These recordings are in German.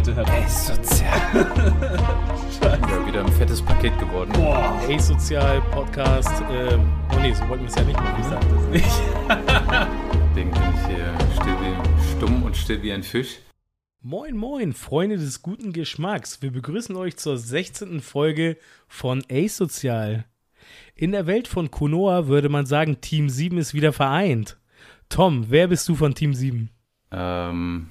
bitte, Herr Ey, sozial. ja, wieder ein fettes Paket geworden. Boah. Ey-Sozial, Podcast. Ähm, oh nee, so wollten wir es ja nicht machen. Ich sag das nicht. Deswegen bin ich hier still wie, stumm und still wie ein Fisch. Moin, moin, Freunde des guten Geschmacks. Wir begrüßen euch zur 16. Folge von A-Sozial. In der Welt von Konoa würde man sagen, Team 7 ist wieder vereint. Tom, wer bist du von Team 7? Ähm,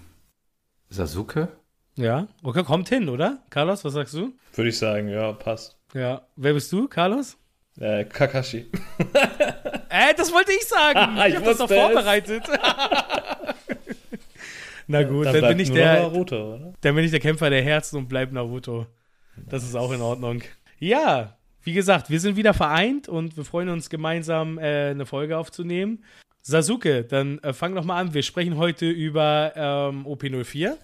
Sasuke? Ja, okay, kommt hin, oder? Carlos, was sagst du? Würde ich sagen, ja, passt. Ja, wer bist du, Carlos? Äh, Kakashi. äh, das wollte ich sagen. ich, ich habe das doch vorbereitet. Na gut, dann, dann bin ich der, Naruto, dann bin ich der Kämpfer der Herzen und bleib Naruto. Das ist auch in Ordnung. Ja, wie gesagt, wir sind wieder vereint und wir freuen uns gemeinsam äh, eine Folge aufzunehmen. Sasuke, dann äh, fang doch mal an. Wir sprechen heute über ähm, OP04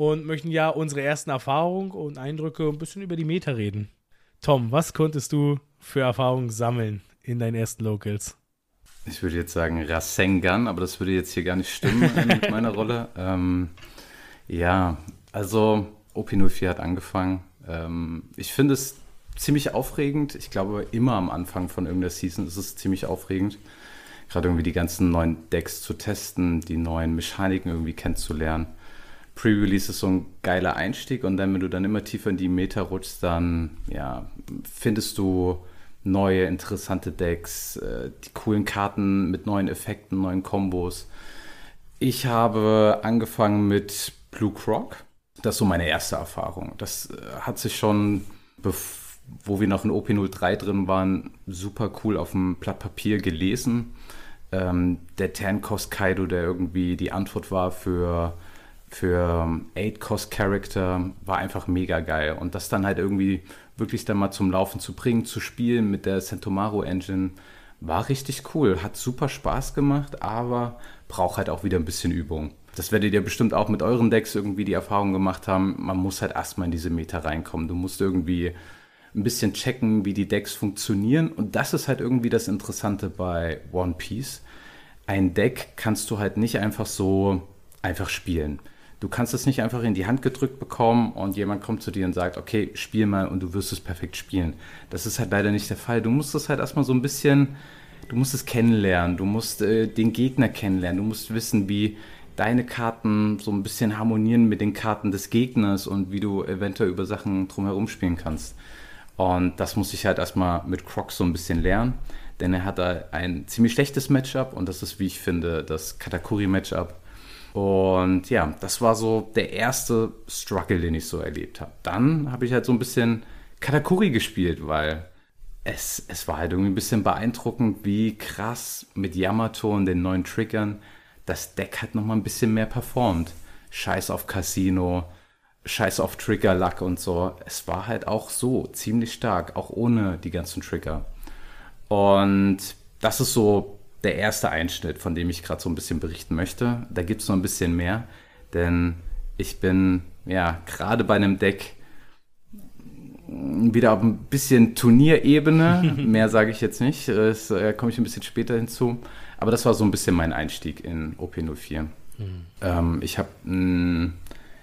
und möchten ja unsere ersten Erfahrungen und Eindrücke ein bisschen über die Meta reden. Tom, was konntest du für Erfahrungen sammeln in deinen ersten Locals? Ich würde jetzt sagen Rasengan, aber das würde jetzt hier gar nicht stimmen mit meiner Rolle. Ähm, ja, also OP04 hat angefangen. Ähm, ich finde es ziemlich aufregend. Ich glaube, immer am Anfang von irgendeiner Season ist es ziemlich aufregend. Gerade irgendwie die ganzen neuen Decks zu testen, die neuen Mechaniken irgendwie kennenzulernen. Pre-Release ist so ein geiler Einstieg und dann, wenn du dann immer tiefer in die Meta rutschst, dann ja, findest du neue, interessante Decks, äh, die coolen Karten mit neuen Effekten, neuen Kombos. Ich habe angefangen mit Blue Croc. Das ist so meine erste Erfahrung. Das äh, hat sich schon, wo wir noch in OP03 drin waren, super cool auf dem Blatt Papier gelesen. Ähm, der Ten-Cost Kaido, der irgendwie die Antwort war für für 8-Cost-Character war einfach mega geil. Und das dann halt irgendwie wirklich dann mal zum Laufen zu bringen, zu spielen mit der Sentomaru Engine, war richtig cool. Hat super Spaß gemacht, aber braucht halt auch wieder ein bisschen Übung. Das werdet ihr bestimmt auch mit euren Decks irgendwie die Erfahrung gemacht haben. Man muss halt erstmal in diese Meta reinkommen. Du musst irgendwie ein bisschen checken, wie die Decks funktionieren. Und das ist halt irgendwie das Interessante bei One Piece. Ein Deck kannst du halt nicht einfach so einfach spielen. Du kannst es nicht einfach in die Hand gedrückt bekommen und jemand kommt zu dir und sagt, okay, spiel mal und du wirst es perfekt spielen. Das ist halt leider nicht der Fall. Du musst es halt erstmal so ein bisschen, du musst es kennenlernen, du musst äh, den Gegner kennenlernen, du musst wissen, wie deine Karten so ein bisschen harmonieren mit den Karten des Gegners und wie du eventuell über Sachen drumherum spielen kannst. Und das muss ich halt erstmal mit Crocs so ein bisschen lernen, denn er hat da ein ziemlich schlechtes Matchup und das ist, wie ich finde, das Katakuri-Matchup und ja, das war so der erste Struggle, den ich so erlebt habe. Dann habe ich halt so ein bisschen Katakuri gespielt, weil es, es war halt irgendwie ein bisschen beeindruckend, wie krass mit Yamato und den neuen Triggern das Deck halt nochmal ein bisschen mehr performt. Scheiß auf Casino, Scheiß auf Trigger-Luck und so. Es war halt auch so ziemlich stark, auch ohne die ganzen Trigger. Und das ist so der erste Einschnitt, von dem ich gerade so ein bisschen berichten möchte. Da gibt es noch ein bisschen mehr, denn ich bin ja gerade bei einem Deck wieder auf ein bisschen Turnierebene. mehr sage ich jetzt nicht, das äh, komme ich ein bisschen später hinzu. Aber das war so ein bisschen mein Einstieg in OP04. Mhm. Ähm, ich habe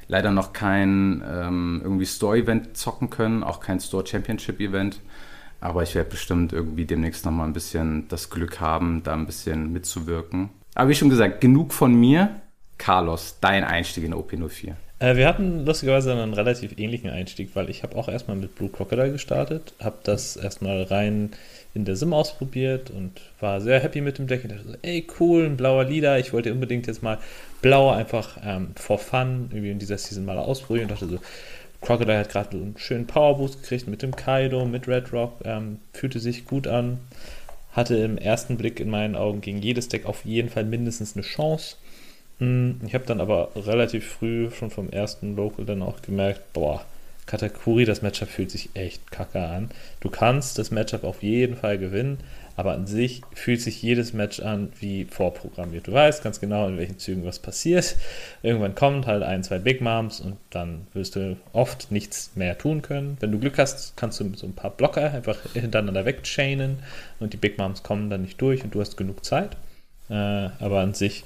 leider noch kein ähm, irgendwie Store-Event zocken können, auch kein Store Championship-Event. Aber ich werde bestimmt irgendwie demnächst nochmal ein bisschen das Glück haben, da ein bisschen mitzuwirken. Aber wie schon gesagt, genug von mir. Carlos, dein Einstieg in OP04. Äh, wir hatten lustigerweise einen relativ ähnlichen Einstieg, weil ich habe auch erstmal mit Blue Crocodile gestartet, habe das erstmal rein in der Sim ausprobiert und war sehr happy mit dem Deck. Ich dachte so, ey cool, ein blauer Leader. Ich wollte unbedingt jetzt mal blau einfach ähm, for fun irgendwie in dieser Season mal ausprobieren und dachte so, Crocodile hat gerade einen schönen Powerboost gekriegt mit dem Kaido, mit Red Rock, ähm, fühlte sich gut an, hatte im ersten Blick in meinen Augen gegen jedes Deck auf jeden Fall mindestens eine Chance. Hm, ich habe dann aber relativ früh schon vom ersten Local dann auch gemerkt, boah, Katakuri, das Matchup fühlt sich echt kacke an. Du kannst das Matchup auf jeden Fall gewinnen, aber an sich fühlt sich jedes Match an wie vorprogrammiert. Du weißt ganz genau, in welchen Zügen was passiert. Irgendwann kommt halt ein, zwei Big Moms und dann wirst du oft nichts mehr tun können. Wenn du Glück hast, kannst du so ein paar Blocker einfach hintereinander wegchainen und die Big Moms kommen dann nicht durch und du hast genug Zeit. Äh, aber an sich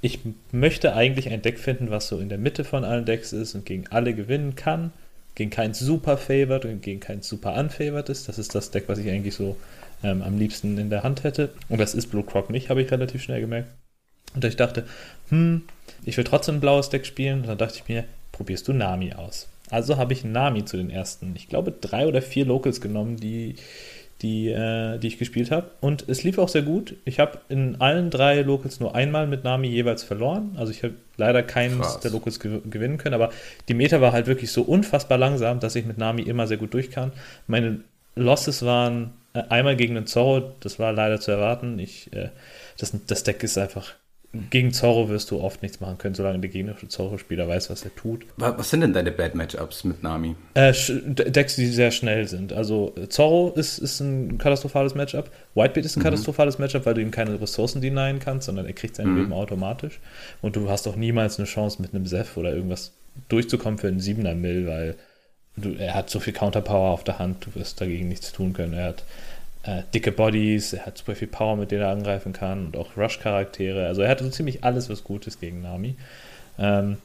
ich möchte eigentlich ein Deck finden, was so in der Mitte von allen Decks ist und gegen alle gewinnen kann. Gegen kein super favored und gegen kein super unfavored ist. Das ist das Deck, was ich eigentlich so ähm, am liebsten in der Hand hätte. Und das ist Blue Croc nicht, habe ich relativ schnell gemerkt. Und ich dachte, hm, ich will trotzdem ein blaues Deck spielen. Und dann dachte ich mir, probierst du Nami aus. Also habe ich Nami zu den ersten, ich glaube, drei oder vier Locals genommen, die, die, äh, die ich gespielt habe. Und es lief auch sehr gut. Ich habe in allen drei Locals nur einmal mit Nami jeweils verloren. Also ich habe leider keins Krass. der Locals gew gewinnen können, aber die Meta war halt wirklich so unfassbar langsam, dass ich mit Nami immer sehr gut durch kann. Meine Losses waren einmal gegen den Zorro, das war leider zu erwarten. Ich, äh, das, das Deck ist einfach gegen Zorro wirst du oft nichts machen können, solange der gegnerische Zorro-Spieler weiß, was er tut. Was sind denn deine Bad Matchups mit Nami? Äh, Decks, die sehr schnell sind. Also Zorro ist, ist ein katastrophales Matchup. Whitebeard ist ein mhm. katastrophales Matchup, weil du ihm keine Ressourcen denyen kannst, sondern er kriegt sein mhm. Leben automatisch. Und du hast auch niemals eine Chance, mit einem Seth oder irgendwas durchzukommen für einen 7er Mill, weil du, er hat so viel Counterpower auf der Hand, du wirst dagegen nichts tun können. Er hat äh, dicke Bodies, er hat super viel Power, mit denen er angreifen kann und auch Rush-Charaktere. Also er hat so ziemlich alles, was gut ist gegen Nami. Ähm,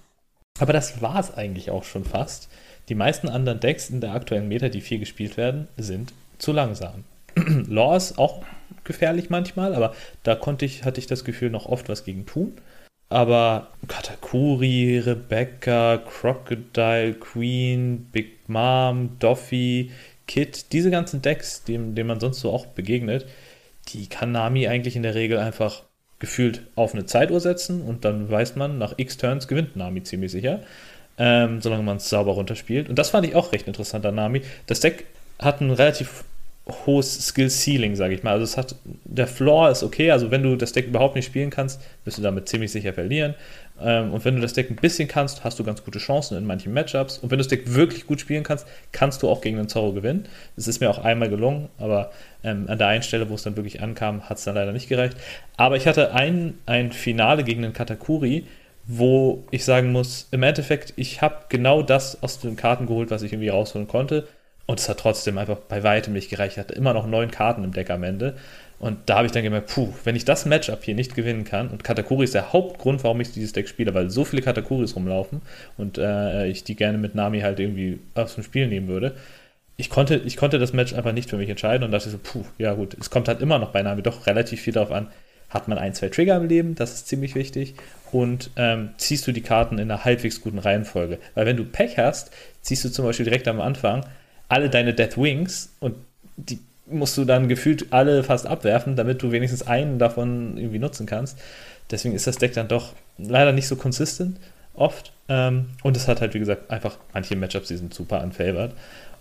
aber das war es eigentlich auch schon fast. Die meisten anderen Decks in der aktuellen Meta, die viel gespielt werden, sind zu langsam. Law ist auch gefährlich manchmal, aber da konnte ich, hatte ich das Gefühl, noch oft was gegen tun. Aber Katakuri, Rebecca, Crocodile, Queen, Big Mom, Doffy, Kit, diese ganzen Decks, denen, denen man sonst so auch begegnet, die kann Nami eigentlich in der Regel einfach gefühlt auf eine Zeituhr setzen und dann weiß man, nach x Turns gewinnt Nami ziemlich sicher, ähm, solange man es sauber runterspielt. Und das fand ich auch recht interessant an Nami. Das Deck hat ein relativ hohes Skill-Ceiling, sage ich mal. Also es hat, der Floor ist okay, also wenn du das Deck überhaupt nicht spielen kannst, wirst du damit ziemlich sicher verlieren. Ähm, und wenn du das Deck ein bisschen kannst, hast du ganz gute Chancen in manchen Matchups. Und wenn du das Deck wirklich gut spielen kannst, kannst du auch gegen den Zorro gewinnen. Das ist mir auch einmal gelungen, aber ähm, an der einen Stelle, wo es dann wirklich ankam, hat es dann leider nicht gereicht. Aber ich hatte ein, ein Finale gegen den Katakuri, wo ich sagen muss, im Endeffekt, ich habe genau das aus den Karten geholt, was ich irgendwie rausholen konnte. Und es hat trotzdem einfach bei weitem nicht gereicht. Ich hatte immer noch neun Karten im Deck am Ende. Und da habe ich dann gemerkt, puh, wenn ich das Matchup hier nicht gewinnen kann, und Katakuri ist der Hauptgrund, warum ich dieses Deck spiele, weil so viele Katakuris rumlaufen und äh, ich die gerne mit Nami halt irgendwie aus dem Spiel nehmen würde. Ich konnte, ich konnte das Match einfach nicht für mich entscheiden und dachte so, puh, ja gut, es kommt halt immer noch bei Nami doch relativ viel darauf an, hat man ein, zwei Trigger im Leben, das ist ziemlich wichtig, und ähm, ziehst du die Karten in einer halbwegs guten Reihenfolge. Weil wenn du Pech hast, ziehst du zum Beispiel direkt am Anfang alle deine Death Wings und die musst du dann gefühlt alle fast abwerfen, damit du wenigstens einen davon irgendwie nutzen kannst. Deswegen ist das Deck dann doch leider nicht so consistent oft. Ähm, und es hat halt, wie gesagt, einfach manche Matchups, die sind super unfavored.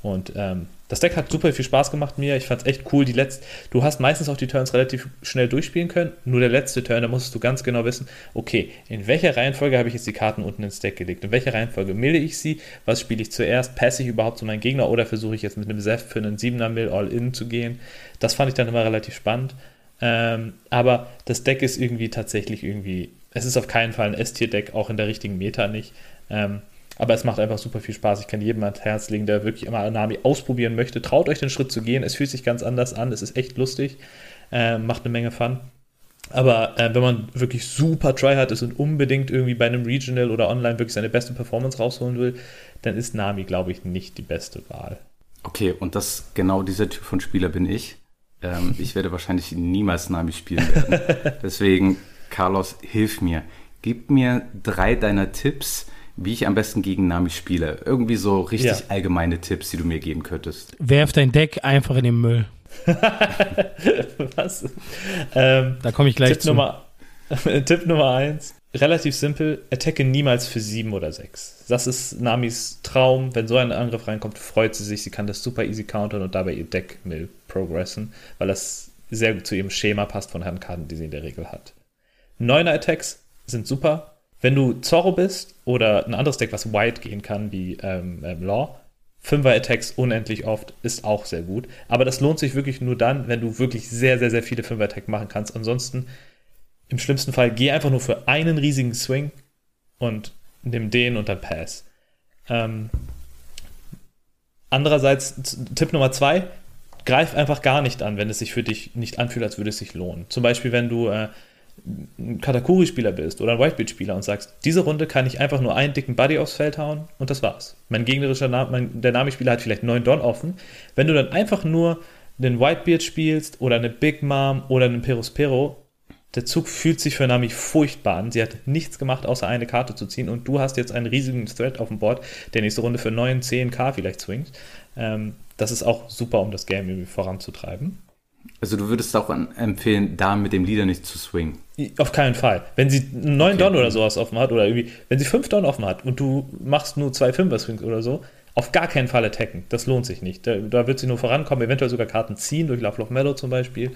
Und ähm, das Deck hat super viel Spaß gemacht mir. Ich fand es echt cool. Die letzte, du hast meistens auch die Turns relativ schnell durchspielen können. Nur der letzte Turn, da musstest du ganz genau wissen, okay, in welcher Reihenfolge habe ich jetzt die Karten unten ins Deck gelegt? In welcher Reihenfolge milde ich sie? Was spiele ich zuerst? Passe ich überhaupt zu meinem Gegner oder versuche ich jetzt mit einem Seth für einen 7er Mill All-In zu gehen? Das fand ich dann immer relativ spannend. Ähm, aber das Deck ist irgendwie tatsächlich irgendwie, es ist auf keinen Fall ein S-Tier-Deck, auch in der richtigen Meta nicht. Ähm, aber es macht einfach super viel Spaß. Ich kann jedem ans Herz legen, der wirklich immer Anami ausprobieren möchte. Traut euch den Schritt zu gehen. Es fühlt sich ganz anders an. Es ist echt lustig. Äh, macht eine Menge Fun. Aber äh, wenn man wirklich super Tryhard ist und unbedingt irgendwie bei einem Regional oder online wirklich seine beste Performance rausholen will, dann ist Nami, glaube ich, nicht die beste Wahl. Okay, und das genau dieser Typ von Spieler bin ich. Ähm, ich werde wahrscheinlich niemals Nami spielen werden. Deswegen, Carlos, hilf mir. Gib mir drei deiner Tipps, wie ich am besten gegen Nami spiele. Irgendwie so richtig ja. allgemeine Tipps, die du mir geben könntest. Werf dein Deck einfach in den Müll. Was? Ähm, da komme ich gleich Tipp zu. Nummer, Tipp Nummer eins. Relativ simpel, attacke niemals für sieben oder sechs. Das ist Namis Traum. Wenn so ein Angriff reinkommt, freut sie sich. Sie kann das super easy countern und dabei ihr Deck mill progressen, weil das sehr gut zu ihrem Schema passt von Handkarten, die sie in der Regel hat. Neuner Attacks sind super. Wenn du Zorro bist oder ein anderes Deck, was White gehen kann, wie ähm, ähm, Law, Fünfer-Attacks unendlich oft ist auch sehr gut. Aber das lohnt sich wirklich nur dann, wenn du wirklich sehr, sehr, sehr viele Fünfer-Attacks machen kannst. Ansonsten, im schlimmsten Fall, geh einfach nur für einen riesigen Swing und nimm den und dann Pass. Ähm, andererseits, Tipp Nummer zwei, greif einfach gar nicht an, wenn es sich für dich nicht anfühlt, als würde es sich lohnen. Zum Beispiel, wenn du äh, ein Katakuri-Spieler bist oder ein Whitebeard-Spieler und sagst, diese Runde kann ich einfach nur einen dicken Buddy aufs Feld hauen und das war's. Mein gegnerischer Name, mein, der Nami-Spieler hat vielleicht neun Don offen. Wenn du dann einfach nur einen Whitebeard spielst oder eine Big Mom oder einen Perospero, der Zug fühlt sich für Nami furchtbar an. Sie hat nichts gemacht, außer eine Karte zu ziehen und du hast jetzt einen riesigen Threat auf dem Board, der nächste Runde für 9, 10k vielleicht swingt. Ähm, das ist auch super, um das Game irgendwie voranzutreiben. Also du würdest auch empfehlen, da mit dem Leader nicht zu swingen. Auf keinen Fall. Wenn sie einen neuen okay. Don oder sowas offen hat, oder irgendwie, wenn sie fünf Don offen hat und du machst nur zwei Fünfer-Swings oder so, auf gar keinen Fall attacken. Das lohnt sich nicht. Da, da wird sie nur vorankommen, eventuell sogar Karten ziehen, durch Love Love Mellow zum Beispiel.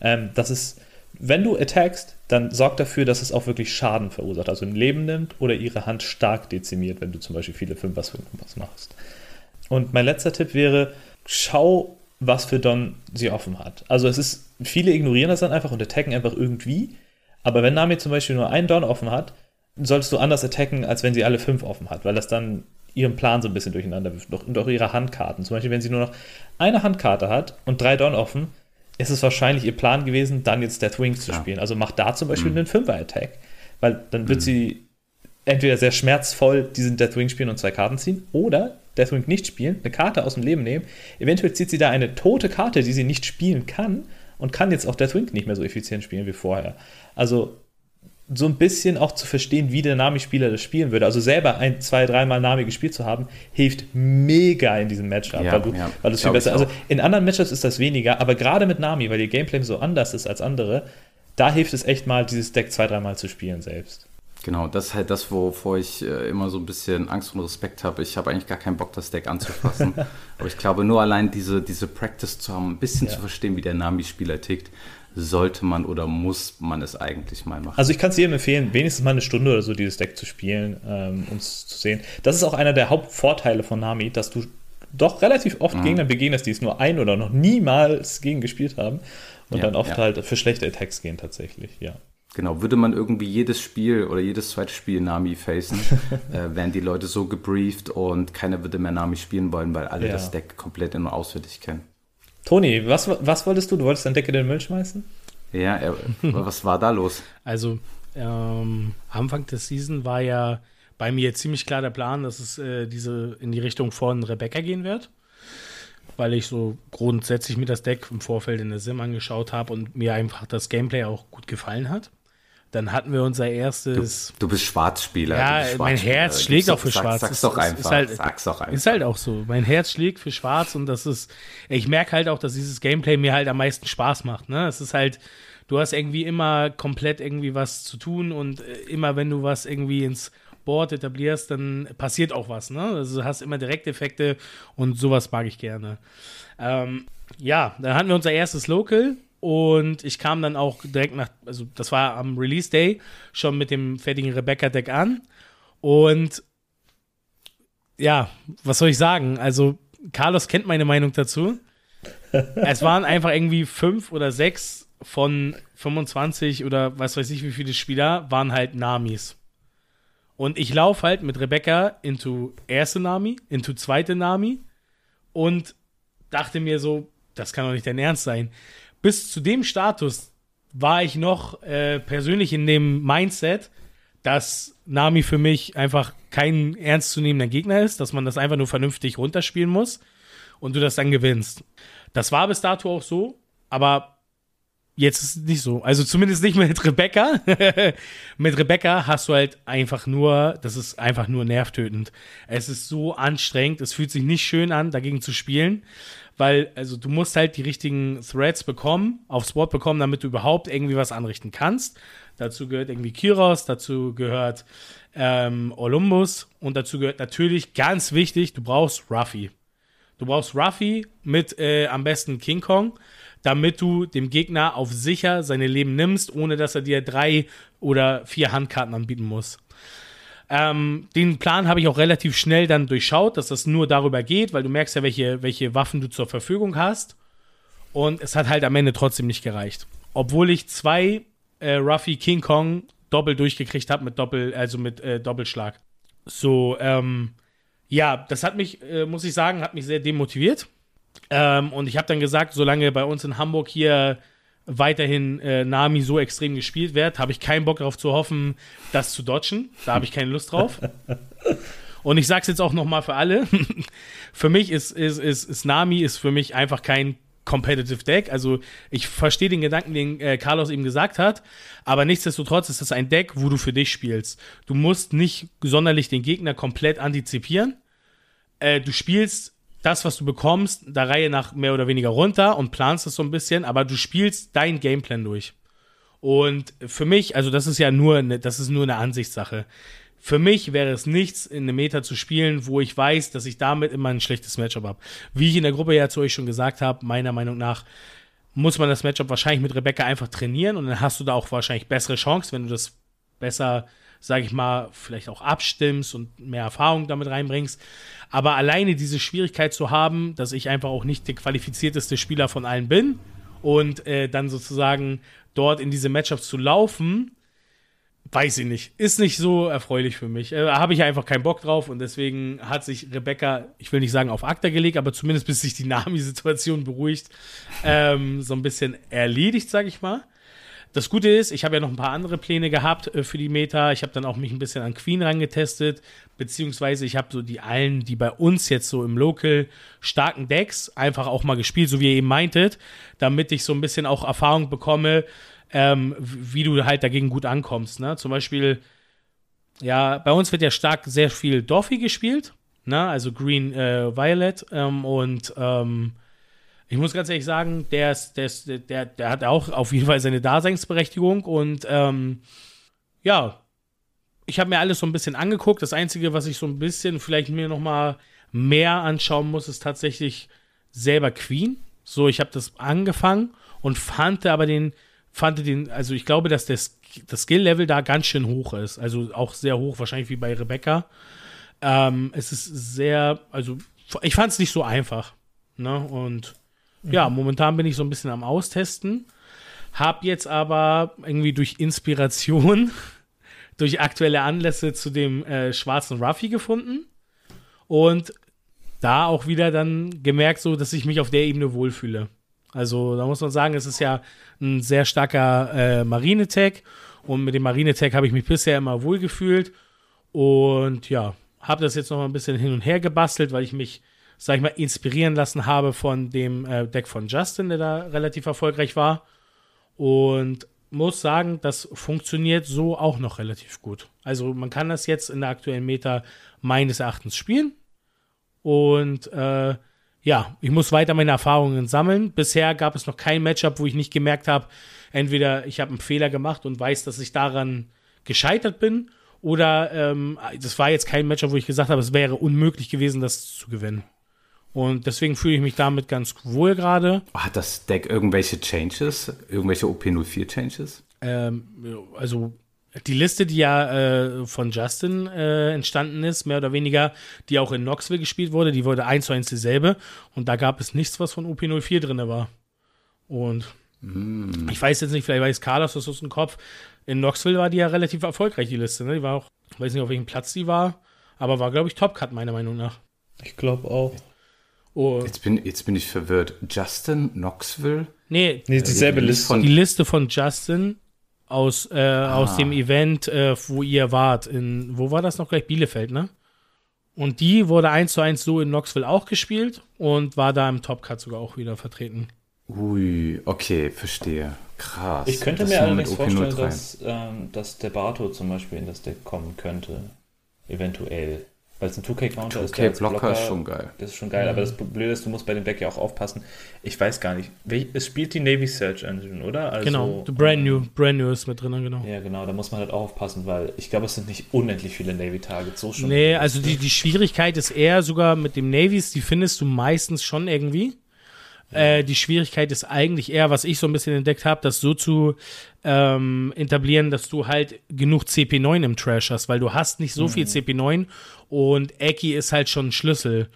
Ähm, das ist, wenn du attackst, dann sorg dafür, dass es auch wirklich Schaden verursacht, also ein Leben nimmt oder ihre Hand stark dezimiert, wenn du zum Beispiel viele Fünfer-Swings machst. Und mein letzter Tipp wäre, schau was für Don sie offen hat. Also es ist, viele ignorieren das dann einfach und attacken einfach irgendwie. Aber wenn Nami zum Beispiel nur einen Don offen hat, solltest du anders attacken, als wenn sie alle fünf offen hat, weil das dann ihren Plan so ein bisschen durcheinander wirft. Und auch ihre Handkarten. Zum Beispiel, wenn sie nur noch eine Handkarte hat und drei Don offen, ist es wahrscheinlich ihr Plan gewesen, dann jetzt Deathwings zu spielen. Also macht da zum Beispiel mhm. einen Fünfer-Attack. Weil dann wird mhm. sie entweder sehr schmerzvoll diesen Deathwing spielen und zwei Karten ziehen, oder Deathwing nicht spielen, eine Karte aus dem Leben nehmen. Eventuell zieht sie da eine tote Karte, die sie nicht spielen kann und kann jetzt auch Deathwing nicht mehr so effizient spielen wie vorher. Also so ein bisschen auch zu verstehen, wie der Nami-Spieler das spielen würde. Also selber ein, zwei, dreimal Nami gespielt zu haben, hilft mega in diesem Matchup, ja, weil, du, ja, weil viel besser. Also in anderen Matchups ist das weniger, aber gerade mit Nami, weil ihr Gameplay so anders ist als andere, da hilft es echt mal, dieses Deck zwei, dreimal zu spielen selbst. Genau, das ist halt das, wovor ich äh, immer so ein bisschen Angst und Respekt habe. Ich habe eigentlich gar keinen Bock, das Deck anzufassen. Aber ich glaube, nur allein diese, diese Practice zu haben, ein bisschen ja. zu verstehen, wie der Nami-Spieler tickt, sollte man oder muss man es eigentlich mal machen. Also ich kann es jedem empfehlen, wenigstens mal eine Stunde oder so dieses Deck zu spielen, ähm, um es zu sehen. Das ist auch einer der Hauptvorteile von Nami, dass du doch relativ oft mhm. Gegnern begegnest, die es nur ein oder noch niemals gegen gespielt haben und ja, dann oft ja. halt für schlechte Attacks gehen tatsächlich, ja. Genau, würde man irgendwie jedes Spiel oder jedes zweite Spiel Nami facen, äh, wären die Leute so gebrieft und keiner würde mehr Nami spielen wollen, weil alle ja. das Deck komplett in- und auswendig kennen. Toni, was, was wolltest du? Du wolltest dein Deck in den Müll schmeißen? Ja, äh, was war da los? Also, ähm, Anfang des Season war ja bei mir ziemlich klar der Plan, dass es äh, diese in die Richtung von Rebecca gehen wird weil ich so grundsätzlich mir das Deck im Vorfeld in der Sim angeschaut habe und mir einfach das Gameplay auch gut gefallen hat. Dann hatten wir unser erstes. Du, du bist Schwarzspieler. Ja, bist mein Herz schlägt auch für sag, Schwarz. Sag's doch einfach. Ist halt, sag's doch einfach. Ist halt auch so. Mein Herz schlägt für Schwarz und das ist. Ich merke halt auch, dass dieses Gameplay mir halt am meisten Spaß macht. Ne? Es ist halt. Du hast irgendwie immer komplett irgendwie was zu tun und äh, immer wenn du was irgendwie ins Board etablierst, dann passiert auch was. Ne? Also du hast immer Direkteffekte und sowas mag ich gerne. Ähm, ja, dann hatten wir unser erstes Local und ich kam dann auch direkt nach, also das war am Release Day, schon mit dem fertigen Rebecca-Deck an. Und ja, was soll ich sagen? Also, Carlos kennt meine Meinung dazu. es waren einfach irgendwie fünf oder sechs von 25 oder was weiß ich, wie viele Spieler waren halt Namis. Und ich laufe halt mit Rebecca into erste Nami, into zweite Nami und dachte mir so, das kann doch nicht dein Ernst sein bis zu dem Status war ich noch äh, persönlich in dem Mindset, dass Nami für mich einfach kein ernstzunehmender Gegner ist, dass man das einfach nur vernünftig runterspielen muss und du das dann gewinnst. Das war bis dato auch so, aber jetzt ist es nicht so. Also zumindest nicht mit Rebecca. mit Rebecca hast du halt einfach nur, das ist einfach nur nervtötend. Es ist so anstrengend, es fühlt sich nicht schön an, dagegen zu spielen weil also du musst halt die richtigen Threads bekommen, aufs Board bekommen, damit du überhaupt irgendwie was anrichten kannst. Dazu gehört irgendwie Kiros, dazu gehört ähm, Olympus und dazu gehört natürlich ganz wichtig, du brauchst Ruffy. Du brauchst Ruffy mit äh, am besten King Kong, damit du dem Gegner auf sicher seine Leben nimmst, ohne dass er dir drei oder vier Handkarten anbieten muss. Ähm, den Plan habe ich auch relativ schnell dann durchschaut, dass das nur darüber geht, weil du merkst ja, welche, welche Waffen du zur Verfügung hast. Und es hat halt am Ende trotzdem nicht gereicht. Obwohl ich zwei äh, Ruffy King Kong doppelt durchgekriegt habe mit Doppel, also mit äh, Doppelschlag. So, ähm, ja, das hat mich, äh, muss ich sagen, hat mich sehr demotiviert. Ähm, und ich habe dann gesagt, solange bei uns in Hamburg hier weiterhin äh, Nami so extrem gespielt wird, habe ich keinen Bock darauf zu hoffen, das zu dodgen. Da habe ich keine Lust drauf. Und ich sage es jetzt auch nochmal für alle. für mich ist, ist, ist, ist Nami ist für mich einfach kein Competitive Deck. Also ich verstehe den Gedanken, den äh, Carlos eben gesagt hat, aber nichtsdestotrotz ist das ein Deck, wo du für dich spielst. Du musst nicht sonderlich den Gegner komplett antizipieren. Äh, du spielst das, was du bekommst, der Reihe nach mehr oder weniger runter und planst es so ein bisschen, aber du spielst dein Gameplan durch. Und für mich, also das ist ja nur, eine, das ist nur eine Ansichtssache. Für mich wäre es nichts, in einem Meta zu spielen, wo ich weiß, dass ich damit immer ein schlechtes Matchup habe. Wie ich in der Gruppe ja zu euch schon gesagt habe, meiner Meinung nach muss man das Matchup wahrscheinlich mit Rebecca einfach trainieren und dann hast du da auch wahrscheinlich bessere Chance, wenn du das besser, sage ich mal, vielleicht auch abstimmst und mehr Erfahrung damit reinbringst. Aber alleine diese Schwierigkeit zu haben, dass ich einfach auch nicht der qualifizierteste Spieler von allen bin und äh, dann sozusagen dort in diese Matchups zu laufen, weiß ich nicht. Ist nicht so erfreulich für mich. Äh, Habe ich einfach keinen Bock drauf und deswegen hat sich Rebecca, ich will nicht sagen auf Akta gelegt, aber zumindest bis sich die Nami-Situation beruhigt, ähm, so ein bisschen erledigt, sag ich mal. Das Gute ist, ich habe ja noch ein paar andere Pläne gehabt äh, für die Meta. Ich habe dann auch mich ein bisschen an Queen rangetestet, beziehungsweise ich habe so die allen, die bei uns jetzt so im Local starken Decks einfach auch mal gespielt, so wie ihr eben meintet, damit ich so ein bisschen auch Erfahrung bekomme, ähm, wie du halt dagegen gut ankommst. Ne? Zum Beispiel, ja, bei uns wird ja stark sehr viel Dorfi gespielt, ne? also Green äh, Violet ähm, und ähm, ich muss ganz ehrlich sagen, der, ist, der, ist, der, der hat auch auf jeden Fall seine Daseinsberechtigung und ähm, ja, ich habe mir alles so ein bisschen angeguckt. Das Einzige, was ich so ein bisschen vielleicht mir noch mal mehr anschauen muss, ist tatsächlich selber Queen. So, ich habe das angefangen und fand aber den fand den, also ich glaube, dass das, das Skill-Level da ganz schön hoch ist. Also auch sehr hoch, wahrscheinlich wie bei Rebecca. Ähm, es ist sehr, also ich fand es nicht so einfach. Ne? Und ja, momentan bin ich so ein bisschen am Austesten. Hab jetzt aber irgendwie durch Inspiration, durch aktuelle Anlässe zu dem äh, schwarzen Ruffy gefunden. Und da auch wieder dann gemerkt, so, dass ich mich auf der Ebene wohlfühle. Also da muss man sagen, es ist ja ein sehr starker äh, Marine-Tag und mit dem Marine-Tag habe ich mich bisher immer wohl gefühlt und ja, habe das jetzt noch mal ein bisschen hin und her gebastelt, weil ich mich, sag ich mal, inspirieren lassen habe von dem äh, Deck von Justin, der da relativ erfolgreich war und muss sagen, das funktioniert so auch noch relativ gut. Also man kann das jetzt in der aktuellen Meta meines Erachtens spielen und äh, ja, ich muss weiter meine Erfahrungen sammeln. Bisher gab es noch kein Matchup, wo ich nicht gemerkt habe, entweder ich habe einen Fehler gemacht und weiß, dass ich daran gescheitert bin, oder ähm, das war jetzt kein Matchup, wo ich gesagt habe, es wäre unmöglich gewesen, das zu gewinnen. Und deswegen fühle ich mich damit ganz wohl gerade. Hat das Deck irgendwelche Changes? Irgendwelche OP04 Changes? Ähm, also die Liste, die ja äh, von Justin äh, entstanden ist, mehr oder weniger, die auch in Knoxville gespielt wurde, die wurde eins zu eins dieselbe. Und da gab es nichts, was von OP04 drin war. Und mm. ich weiß jetzt nicht, vielleicht weiß Carlos das aus dem Kopf. In Knoxville war die ja relativ erfolgreich, die Liste. Ne? Die war auch, ich weiß nicht, auf welchem Platz die war, aber war, glaube ich, Top-Cut, meiner Meinung nach. Ich glaube auch. Oh. Jetzt, bin, jetzt bin ich verwirrt. Justin, Knoxville? Nee, nee dieselbe Liste. Die Liste von Justin aus, äh, ah. aus dem Event, äh, wo ihr wart. In, wo war das noch gleich? Bielefeld, ne? Und die wurde eins zu eins so in Knoxville auch gespielt und war da im Top-Cut sogar auch wieder vertreten. Ui, okay, verstehe. Krass. Ich könnte mir allerdings vorstellen, dass, ähm, dass der Bato zum Beispiel in das Deck kommen könnte. Eventuell. Weil es ein 2K-Counter 2K ist. 2K-Blocker ist schon geil. Das ist schon geil, mhm. aber das Blöde ist, du musst bei dem Deck ja auch aufpassen. Ich weiß gar nicht. Es spielt die Navy Search Engine, oder? Also, genau, brand new, brand new ist mit drin, genau. Ja, genau, da muss man halt auch aufpassen, weil ich glaube, es sind nicht unendlich viele Navy-Targets. So schon. Nee, also die, die Schwierigkeit ist eher sogar mit dem Navies, die findest du meistens schon irgendwie. Äh, die Schwierigkeit ist eigentlich eher, was ich so ein bisschen entdeckt habe, das so zu ähm, etablieren, dass du halt genug CP9 im Trash hast, weil du hast nicht so mhm. viel CP9 und Eki ist halt schon ein Schlüssel.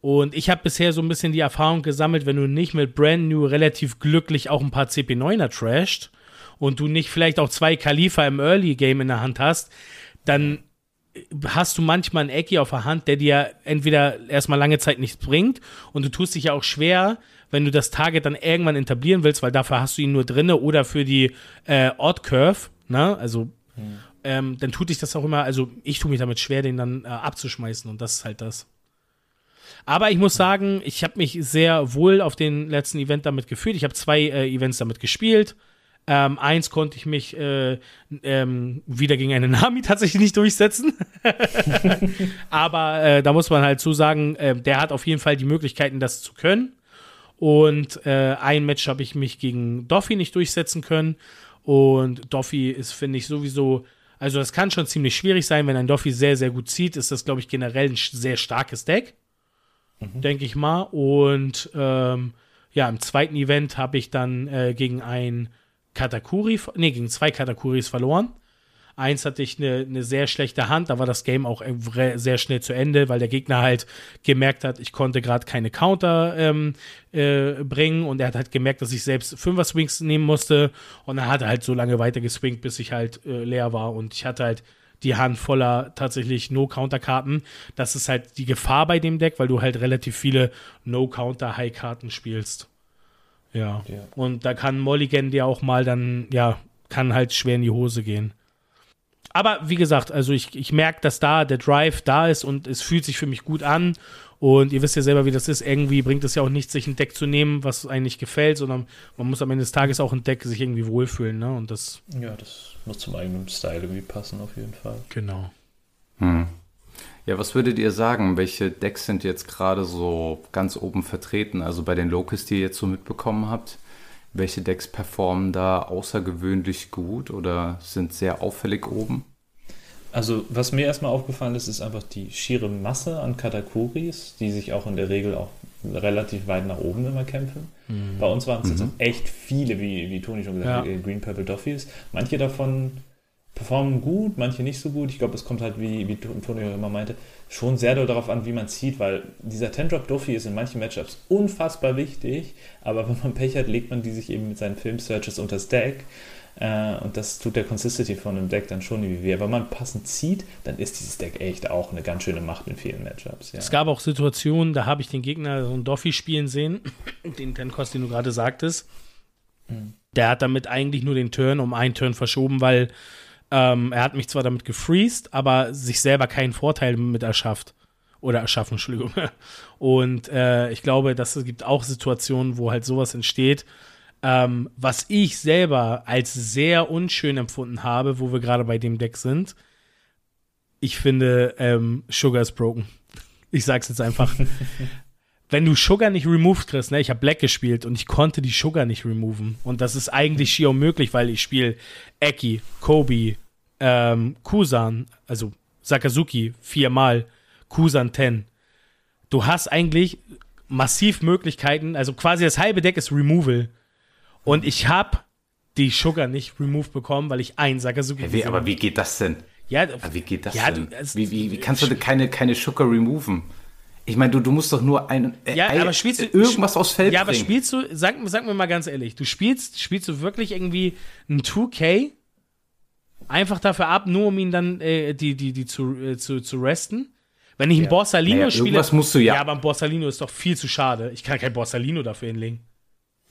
Und ich habe bisher so ein bisschen die Erfahrung gesammelt, wenn du nicht mit Brand New relativ glücklich auch ein paar CP9er trasht und du nicht vielleicht auch zwei Khalifa im Early Game in der Hand hast, dann hast du manchmal einen Ecki auf der Hand, der dir entweder erstmal lange Zeit nichts bringt und du tust dich ja auch schwer, wenn du das Target dann irgendwann etablieren willst, weil dafür hast du ihn nur drinne oder für die äh, Odd Curve, ne? Also hm. ähm, dann tut dich das auch immer, also ich tue mich damit schwer, den dann äh, abzuschmeißen und das ist halt das. Aber ich muss sagen, ich habe mich sehr wohl auf den letzten Event damit gefühlt. Ich habe zwei äh, Events damit gespielt. Ähm, eins konnte ich mich äh, ähm, wieder gegen einen Nami tatsächlich nicht durchsetzen. Aber äh, da muss man halt zu sagen, äh, der hat auf jeden Fall die Möglichkeiten, das zu können. Und äh, ein Match habe ich mich gegen Doffy nicht durchsetzen können. Und Doffy ist, finde ich, sowieso, also das kann schon ziemlich schwierig sein, wenn ein Doffy sehr, sehr gut zieht, ist das, glaube ich, generell ein sehr starkes Deck mhm. denke ich mal. Und ähm, ja, im zweiten Event habe ich dann äh, gegen ein Katakuri, nee, gegen zwei Katakuris verloren. Eins hatte ich eine, eine sehr schlechte Hand, da war das Game auch sehr schnell zu Ende, weil der Gegner halt gemerkt hat, ich konnte gerade keine Counter ähm, äh, bringen und er hat halt gemerkt, dass ich selbst Fünfer-Swings nehmen musste und er hat halt so lange weiter geswingt, bis ich halt äh, leer war und ich hatte halt die Hand voller tatsächlich No-Counter-Karten. Das ist halt die Gefahr bei dem Deck, weil du halt relativ viele No-Counter-High-Karten spielst. Ja. ja. Und da kann Mulligan dir auch mal dann, ja, kann halt schwer in die Hose gehen. Aber wie gesagt, also ich, ich merke, dass da der Drive da ist und es fühlt sich für mich gut an. Und ihr wisst ja selber, wie das ist. Irgendwie bringt es ja auch nichts, sich ein Deck zu nehmen, was einem nicht gefällt, sondern man muss am Ende des Tages auch ein Deck sich irgendwie wohlfühlen. Ne? Und das ja, das muss zum eigenen Style irgendwie passen, auf jeden Fall. Genau. Hm. Ja, was würdet ihr sagen? Welche Decks sind jetzt gerade so ganz oben vertreten? Also bei den Locals, die ihr jetzt so mitbekommen habt, welche Decks performen da außergewöhnlich gut oder sind sehr auffällig oben? Also, was mir erstmal aufgefallen ist, ist einfach die schiere Masse an Katakuris, die sich auch in der Regel auch relativ weit nach oben immer kämpfen. Mhm. Bei uns waren es mhm. jetzt echt viele, wie, wie Toni schon gesagt hat, ja. Green Purple Doffies. Manche davon performen gut, manche nicht so gut. Ich glaube, es kommt halt, wie, wie Toni immer meinte, schon sehr doll darauf an, wie man zieht, weil dieser 10-Drop Duffy ist in manchen Matchups unfassbar wichtig, aber wenn man Pech hat, legt man die sich eben mit seinen Film-Searches unter das Deck äh, und das tut der Consistency von einem Deck dann schon wie wir. Wenn man passend zieht, dann ist dieses Deck echt auch eine ganz schöne Macht in vielen Matchups. Ja. Es gab auch Situationen, da habe ich den Gegner so ein Doffy spielen sehen, den Tenkos, den du gerade sagtest. Mhm. Der hat damit eigentlich nur den Turn um einen Turn verschoben, weil ähm, er hat mich zwar damit gefreezed, aber sich selber keinen Vorteil mit erschafft. Oder erschaffen, Entschuldigung. Und äh, ich glaube, dass es gibt auch Situationen, wo halt sowas entsteht, ähm, was ich selber als sehr unschön empfunden habe, wo wir gerade bei dem Deck sind, ich finde, ähm, Sugar is broken. Ich sag's jetzt einfach. Wenn du Sugar nicht removed kriegst, ne, ich habe Black gespielt und ich konnte die Sugar nicht removen. Und das ist eigentlich schier unmöglich, weil ich spiele Eki, Kobe, ähm, Kusan, also Sakazuki viermal, Kusan 10. Du hast eigentlich massiv Möglichkeiten, also quasi das halbe Deck ist Removal. Und ich habe die Sugar nicht removed bekommen, weil ich einen Sakazuki hey, wie, Aber wie geht das denn? Ja, aber wie geht das ja, denn? Du, also, wie, wie, wie, kannst du keine, keine Sugar removen? Ich meine, du, du musst doch nur ein, äh, ja, aber spielst du, irgendwas aus Feld Ja, aber spielst du, sag, sag mir mal ganz ehrlich, du spielst, spielst du wirklich irgendwie ein 2K einfach dafür ab, nur um ihn dann äh, die, die, die zu, äh, zu, zu resten? Wenn ich ja. einen Borsalino naja, spiele. musst du ja. Ja, aber ein Borsalino ist doch viel zu schade. Ich kann kein Borsalino dafür hinlegen.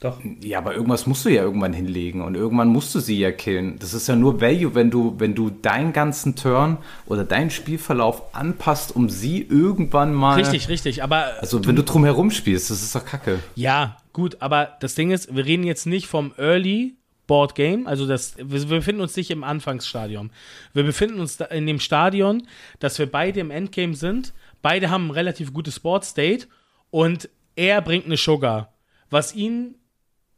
Doch. Ja, aber irgendwas musst du ja irgendwann hinlegen und irgendwann musst du sie ja killen. Das ist ja nur Value, wenn du, wenn du deinen ganzen Turn oder deinen Spielverlauf anpasst, um sie irgendwann mal. Richtig, richtig, aber. Also, du, wenn du drum herum spielst, das ist doch kacke. Ja, gut, aber das Ding ist, wir reden jetzt nicht vom Early Board Game, also das, wir, wir befinden uns nicht im Anfangsstadium. Wir befinden uns in dem Stadion, dass wir beide im Endgame sind. Beide haben ein relativ gutes Board State und er bringt eine Sugar, was ihn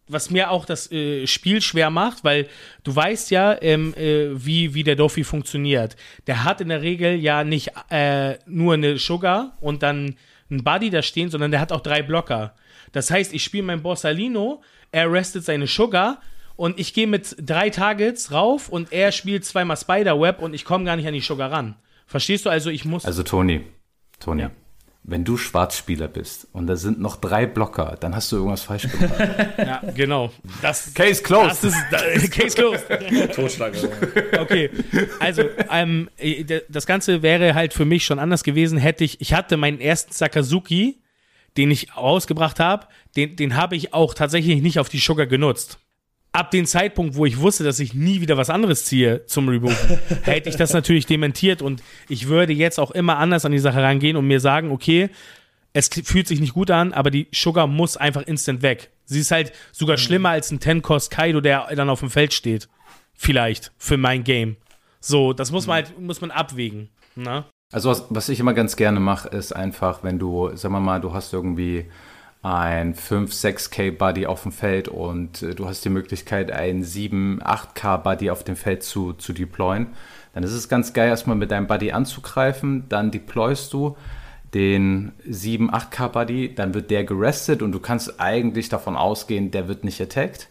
was mir auch das äh, Spiel schwer macht, weil du weißt ja, ähm, äh, wie, wie der Doffy funktioniert. Der hat in der Regel ja nicht äh, nur eine Sugar und dann ein Buddy da stehen, sondern der hat auch drei Blocker. Das heißt, ich spiele mein Borsalino, er restet seine Sugar und ich gehe mit drei Targets rauf und er spielt zweimal Spiderweb und ich komme gar nicht an die Sugar ran. Verstehst du? Also ich muss. Also Toni, Toni, ja wenn du Schwarzspieler bist und da sind noch drei Blocker, dann hast du irgendwas falsch gemacht. ja, genau. Das, Case closed. Das ist, das, Case closed. Totschlag. Okay, also ähm, das Ganze wäre halt für mich schon anders gewesen, hätte ich, ich hatte meinen ersten Sakazuki, den ich rausgebracht habe, den, den habe ich auch tatsächlich nicht auf die Sugar genutzt. Ab dem Zeitpunkt, wo ich wusste, dass ich nie wieder was anderes ziehe zum Removen, hätte ich das natürlich dementiert und ich würde jetzt auch immer anders an die Sache rangehen und mir sagen, okay, es fühlt sich nicht gut an, aber die Sugar muss einfach instant weg. Sie ist halt sogar mhm. schlimmer als ein Ten-Cost Kaido, der dann auf dem Feld steht. Vielleicht für mein Game. So, das muss man mhm. halt, muss man abwägen. Na? Ne? Also was, was ich immer ganz gerne mache, ist einfach, wenn du, sagen wir mal, du hast irgendwie ein 5, 6K Buddy auf dem Feld und äh, du hast die Möglichkeit, ein 7, 8K Buddy auf dem Feld zu, zu deployen, dann ist es ganz geil, erstmal mit deinem Buddy anzugreifen, dann deployst du den 7, 8K Buddy, dann wird der gerestet und du kannst eigentlich davon ausgehen, der wird nicht attacked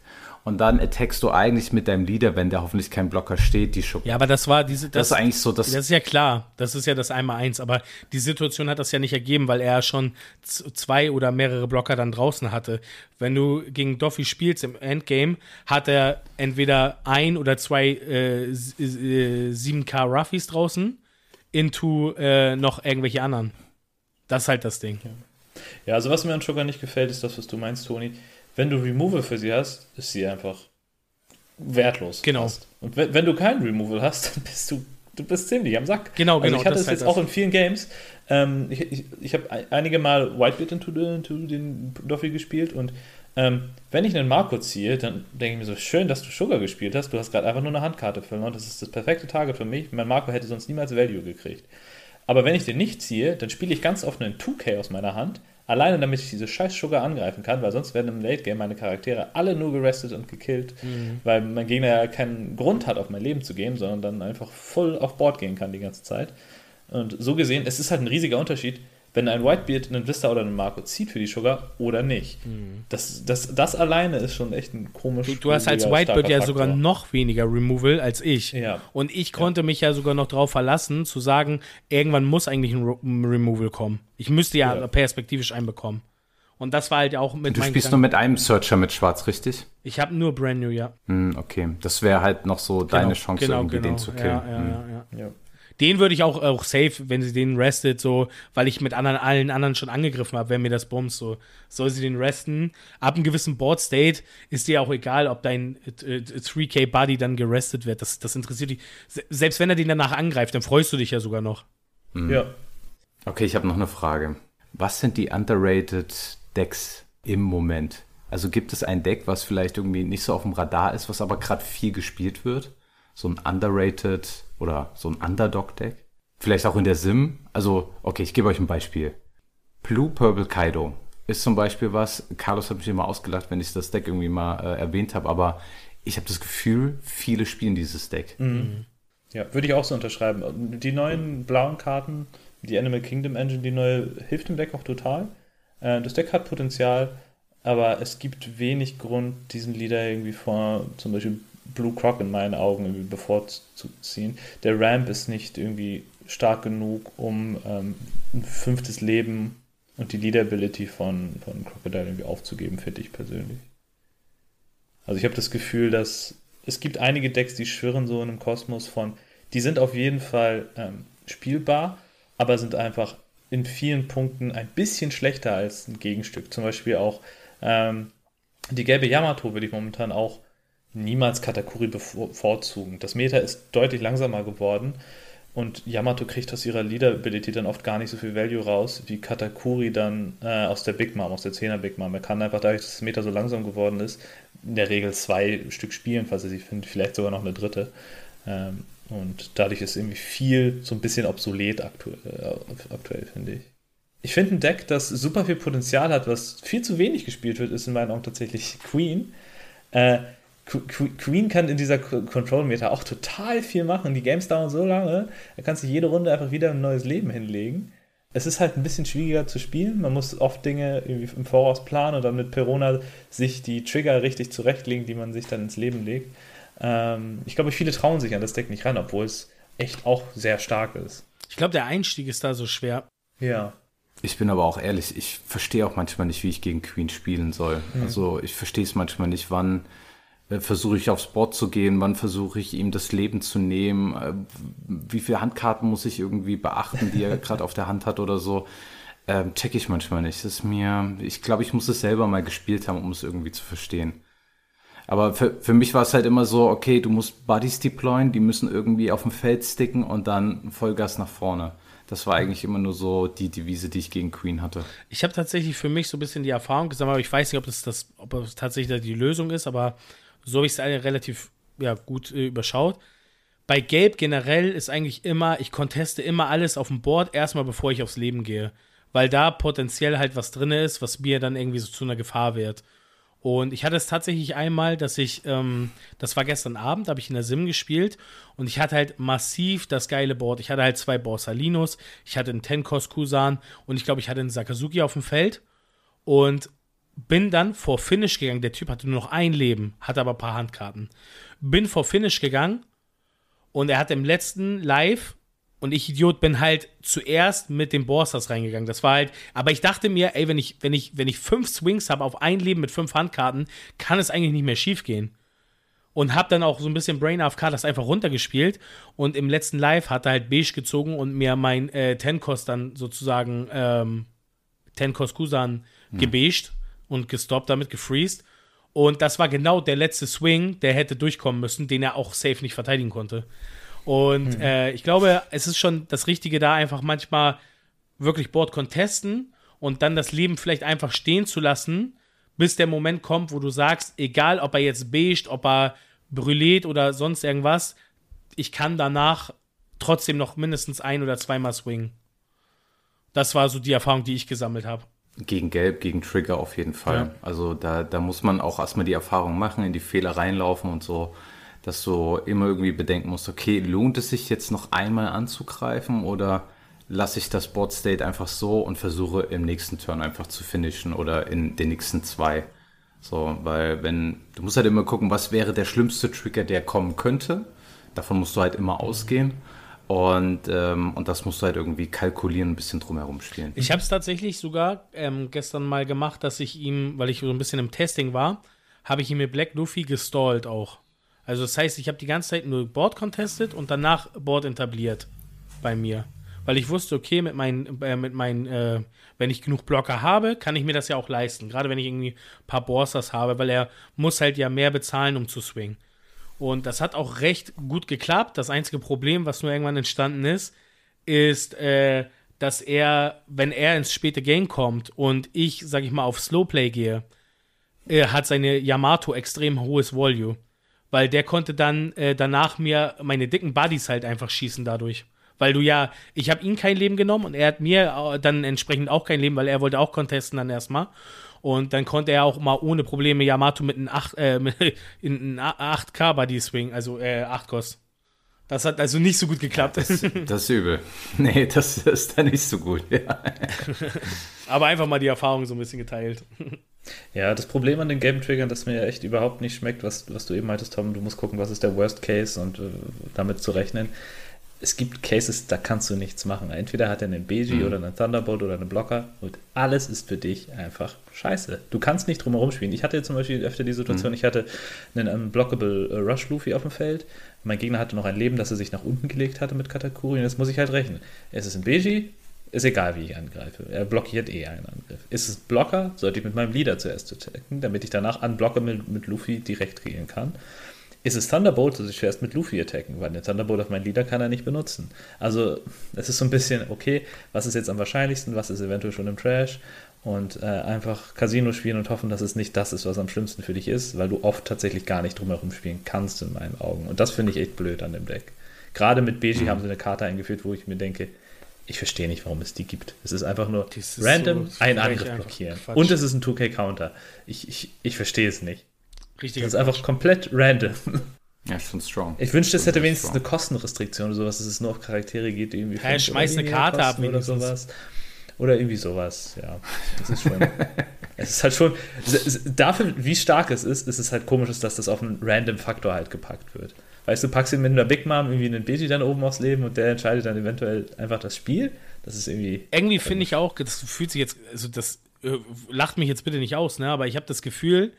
und dann attackst du eigentlich mit deinem Leader, wenn der hoffentlich kein Blocker steht, die Schuppen. Ja, aber das war diese. Das, das, ist eigentlich so. Das, das ist ja klar. Das ist ja das Einmal-Eins. Aber die Situation hat das ja nicht ergeben, weil er schon zwei oder mehrere Blocker dann draußen hatte. Wenn du gegen Doffy spielst im Endgame, hat er entweder ein oder zwei äh, 7K äh, Ruffies draußen, into äh, noch irgendwelche anderen. Das ist halt das Ding. Ja. ja, also was mir an Sugar nicht gefällt, ist das, was du meinst, Toni wenn du Removal für sie hast, ist sie einfach wertlos. Genau. Fast. Und wenn, wenn, du keinen Removal hast, dann bist du, du bist ziemlich am Sack. Genau, also genau. Ich hatte es halt jetzt auch in vielen Games. Ähm, ich ich, ich habe einige Mal Whitebeard into, into den Doffy gespielt und ähm, wenn ich einen Marco ziehe, dann denke ich mir so, schön, dass du Sugar gespielt hast. Du hast gerade einfach nur eine Handkarte verloren. Das ist das perfekte Target für mich. Mein Marco hätte sonst niemals Value gekriegt. Aber wenn ich den nicht ziehe, dann spiele ich ganz oft einen 2K aus meiner Hand Alleine damit ich diese scheiß Sugar angreifen kann, weil sonst werden im Late Game meine Charaktere alle nur gerestet und gekillt, mhm. weil mein Gegner ja keinen Grund hat, auf mein Leben zu gehen, sondern dann einfach voll auf Board gehen kann die ganze Zeit. Und so gesehen, es ist halt ein riesiger Unterschied, wenn ein Whitebeard einen Vista oder einen Marco zieht für die Sugar oder nicht. Mhm. Das, das, das alleine ist schon echt ein komisch. Du, du hast als Whitebeard ja sogar noch weniger Removal als ich. Ja. Und ich konnte ja. mich ja sogar noch darauf verlassen, zu sagen, irgendwann muss eigentlich ein, Removal kommen. Ich müsste ja, ja. perspektivisch einbekommen. Und das war halt auch mit Du spielst nur mit einem Searcher mit Schwarz, richtig? Ich habe nur Brand New, ja. Hm, okay, das wäre halt noch so genau, deine Chance, genau, irgendwie genau. den zu killen. Ja, ja, hm. ja, ja. Den würde ich auch, auch safe, wenn sie den restet, so, weil ich mit anderen, allen anderen schon angegriffen habe, wenn mir das bumst, so, soll sie den resten. Ab einem gewissen Board State ist dir auch egal, ob dein äh, 3K Buddy dann gerestet wird. Das, das interessiert dich. Selbst wenn er den danach angreift, dann freust du dich ja sogar noch. Mhm. Ja. Okay, ich habe noch eine Frage. Was sind die underrated Decks im Moment? Also gibt es ein Deck, was vielleicht irgendwie nicht so auf dem Radar ist, was aber gerade viel gespielt wird? So ein underrated oder so ein Underdog-Deck. Vielleicht auch in der Sim. Also, okay, ich gebe euch ein Beispiel. Blue Purple Kaido ist zum Beispiel was. Carlos hat mich immer ausgelacht, wenn ich das Deck irgendwie mal äh, erwähnt habe, aber ich habe das Gefühl, viele spielen dieses Deck. Mhm. Ja, würde ich auch so unterschreiben. Die neuen blauen Karten, die Animal Kingdom Engine, die neue, hilft dem Deck auch total. Äh, das Deck hat Potenzial, aber es gibt wenig Grund, diesen Leader irgendwie vor zum Beispiel Blue Croc in meinen Augen irgendwie bevorzuziehen. Der Ramp ist nicht irgendwie stark genug, um ähm, ein fünftes Leben und die Leadability von, von Crocodile irgendwie aufzugeben, finde ich persönlich. Also ich habe das Gefühl, dass es gibt einige Decks, die schwirren so in einem Kosmos von, die sind auf jeden Fall ähm, spielbar, aber sind einfach in vielen Punkten ein bisschen schlechter als ein Gegenstück. Zum Beispiel auch ähm, die gelbe Yamato würde ich momentan auch niemals Katakuri bevorzugen. Das Meta ist deutlich langsamer geworden und Yamato kriegt aus ihrer Leader-Ability dann oft gar nicht so viel Value raus, wie Katakuri dann äh, aus der Big Mom, aus der 10er Big Mom. Er kann einfach dadurch, dass das Meta so langsam geworden ist, in der Regel zwei Stück spielen, falls er sie findet, vielleicht sogar noch eine dritte. Ähm, und dadurch ist irgendwie viel so ein bisschen obsolet aktuell, äh, aktuell finde ich. Ich finde ein Deck, das super viel Potenzial hat, was viel zu wenig gespielt wird, ist in meinen Augen tatsächlich Queen. Äh, Queen kann in dieser Control-Meter auch total viel machen. Die Games dauern so lange, da kannst du jede Runde einfach wieder ein neues Leben hinlegen. Es ist halt ein bisschen schwieriger zu spielen. Man muss oft Dinge irgendwie im Voraus planen und dann mit Perona sich die Trigger richtig zurechtlegen, die man sich dann ins Leben legt. Ähm, ich glaube, viele trauen sich an das Deck nicht ran, obwohl es echt auch sehr stark ist. Ich glaube, der Einstieg ist da so schwer. Ja. Ich bin aber auch ehrlich, ich verstehe auch manchmal nicht, wie ich gegen Queen spielen soll. Mhm. Also ich verstehe es manchmal nicht, wann versuche ich aufs Board zu gehen, wann versuche ich ihm das Leben zu nehmen, äh, wie viele Handkarten muss ich irgendwie beachten, die er gerade auf der Hand hat oder so. Ähm, check ich manchmal nicht. Das ist mir, ich glaube, ich muss es selber mal gespielt haben, um es irgendwie zu verstehen. Aber für, für mich war es halt immer so, okay, du musst Buddies deployen, die müssen irgendwie auf dem Feld sticken und dann Vollgas nach vorne. Das war eigentlich immer nur so die Devise, die ich gegen Queen hatte. Ich habe tatsächlich für mich so ein bisschen die Erfahrung gesammelt, aber ich weiß nicht, ob das, das, ob das tatsächlich die Lösung ist, aber so habe ich es relativ ja, gut äh, überschaut. Bei Gabe generell ist eigentlich immer, ich conteste immer alles auf dem Board, erstmal bevor ich aufs Leben gehe. Weil da potenziell halt was drin ist, was mir dann irgendwie so zu einer Gefahr wird. Und ich hatte es tatsächlich einmal, dass ich, ähm, das war gestern Abend, habe ich in der Sim gespielt und ich hatte halt massiv das geile Board. Ich hatte halt zwei Borsalinos, ich hatte einen Tenkos Kusan und ich glaube, ich hatte einen Sakazuki auf dem Feld und bin dann vor Finish gegangen. Der Typ hatte nur noch ein Leben, hatte aber ein paar Handkarten. Bin vor Finish gegangen und er hat im letzten Live und ich Idiot bin halt zuerst mit dem Borstas reingegangen. Das war halt, aber ich dachte mir, ey, wenn ich, wenn ich, wenn ich fünf Swings habe auf ein Leben mit fünf Handkarten, kann es eigentlich nicht mehr schief gehen. Und hab dann auch so ein bisschen Brain AFK das einfach runtergespielt. Und im letzten Live hat er halt beige gezogen und mir mein äh, Tenkos dann sozusagen ähm, Tenkos Kusan hm. gebasht und gestoppt, damit gefreezed. Und das war genau der letzte Swing, der hätte durchkommen müssen, den er auch safe nicht verteidigen konnte. Und mhm. äh, ich glaube, es ist schon das Richtige da, einfach manchmal wirklich Board contesten und dann das Leben vielleicht einfach stehen zu lassen, bis der Moment kommt, wo du sagst, egal ob er jetzt beigt, ob er brülliert oder sonst irgendwas, ich kann danach trotzdem noch mindestens ein oder zweimal swingen. Das war so die Erfahrung, die ich gesammelt habe. Gegen Gelb, gegen Trigger auf jeden Fall. Ja. Also da, da muss man auch erstmal die Erfahrung machen, in die Fehler reinlaufen und so dass du immer irgendwie bedenken musst, okay, lohnt es sich jetzt noch einmal anzugreifen oder lasse ich das Board State einfach so und versuche im nächsten Turn einfach zu finishen oder in den nächsten zwei. So, weil wenn, du musst halt immer gucken, was wäre der schlimmste Trigger, der kommen könnte. Davon musst du halt immer ausgehen. Und, ähm, und das musst du halt irgendwie kalkulieren, ein bisschen drumherum spielen. Ich habe es tatsächlich sogar ähm, gestern mal gemacht, dass ich ihm, weil ich so ein bisschen im Testing war, habe ich ihm mit Black Luffy gestallt auch. Also das heißt, ich habe die ganze Zeit nur Board contestet und danach Board etabliert bei mir. Weil ich wusste, okay, mit meinen, äh, mit meinen, äh, wenn ich genug Blocker habe, kann ich mir das ja auch leisten. Gerade wenn ich irgendwie ein paar Borsas habe, weil er muss halt ja mehr bezahlen, um zu swingen. Und das hat auch recht gut geklappt. Das einzige Problem, was nur irgendwann entstanden ist, ist, äh, dass er, wenn er ins späte Game kommt und ich, sag ich mal, auf Slowplay gehe, er hat seine Yamato extrem hohes Volume weil der konnte dann äh, danach mir meine dicken Buddies halt einfach schießen dadurch. Weil du ja, ich habe ihm kein Leben genommen und er hat mir äh, dann entsprechend auch kein Leben, weil er wollte auch contesten dann erstmal. Und dann konnte er auch mal ohne Probleme Yamato mit einem 8, äh, in 8K Buddy Swing, also äh, 8 Kost. Das hat also nicht so gut geklappt. Das, das ist übel. Nee, das ist dann nicht so gut, ja. Aber einfach mal die Erfahrung so ein bisschen geteilt. Ja, das Problem an den Game Triggern, das mir echt überhaupt nicht schmeckt, was, was du eben meintest, Tom, du musst gucken, was ist der Worst Case und äh, damit zu rechnen. Es gibt Cases, da kannst du nichts machen. Entweder hat er einen BG mhm. oder einen Thunderbolt oder einen Blocker und alles ist für dich einfach scheiße. Du kannst nicht drumherum spielen. Ich hatte zum Beispiel öfter die Situation, mhm. ich hatte einen Unblockable äh, Rush Luffy auf dem Feld. Mein Gegner hatte noch ein Leben, das er sich nach unten gelegt hatte mit Katakuri und jetzt muss ich halt rechnen. Es ist ein BG, ist egal, wie ich angreife. Er blockiert eh einen Angriff. Ist es Blocker, sollte ich mit meinem Leader zuerst attacken, damit ich danach anblocke mit, mit Luffy direkt gehen kann. Ist es Thunderbolt, sollte ich zuerst mit Luffy attacken, weil der Thunderbolt auf meinen Leader kann er nicht benutzen. Also, es ist so ein bisschen, okay, was ist jetzt am wahrscheinlichsten, was ist eventuell schon im Trash und äh, einfach Casino spielen und hoffen, dass es nicht das ist, was am schlimmsten für dich ist, weil du oft tatsächlich gar nicht drumherum spielen kannst, in meinen Augen. Und das finde ich echt blöd an dem Deck. Gerade mit Beji mhm. haben sie eine Karte eingeführt, wo ich mir denke, ich verstehe nicht, warum es die gibt. Es ist einfach nur ist random so einen Angriff blockieren. Und es ist ein 2K-Counter. Ich, ich, ich verstehe es nicht. Richtig. Das ist einfach komplett random. Ja, schon strong. Ich wünschte, es hätte wenigstens strong. eine Kostenrestriktion oder sowas, dass es nur auf Charaktere geht, die irgendwie. Ja, schmeiß eine Karte ab oder sowas. Oder irgendwie sowas, ja. Das ist schon. es ist halt schon. Dafür, wie stark es ist, ist es halt komisch, dass das auf einen random Faktor halt gepackt wird. Weißt du, packst ihn mit einer Big Mom irgendwie einen Beji dann oben aufs Leben und der entscheidet dann eventuell einfach das Spiel. Das ist irgendwie. Irgendwie finde ich auch, das fühlt sich jetzt, also das äh, lacht mich jetzt bitte nicht aus, ne? Aber ich habe das Gefühl,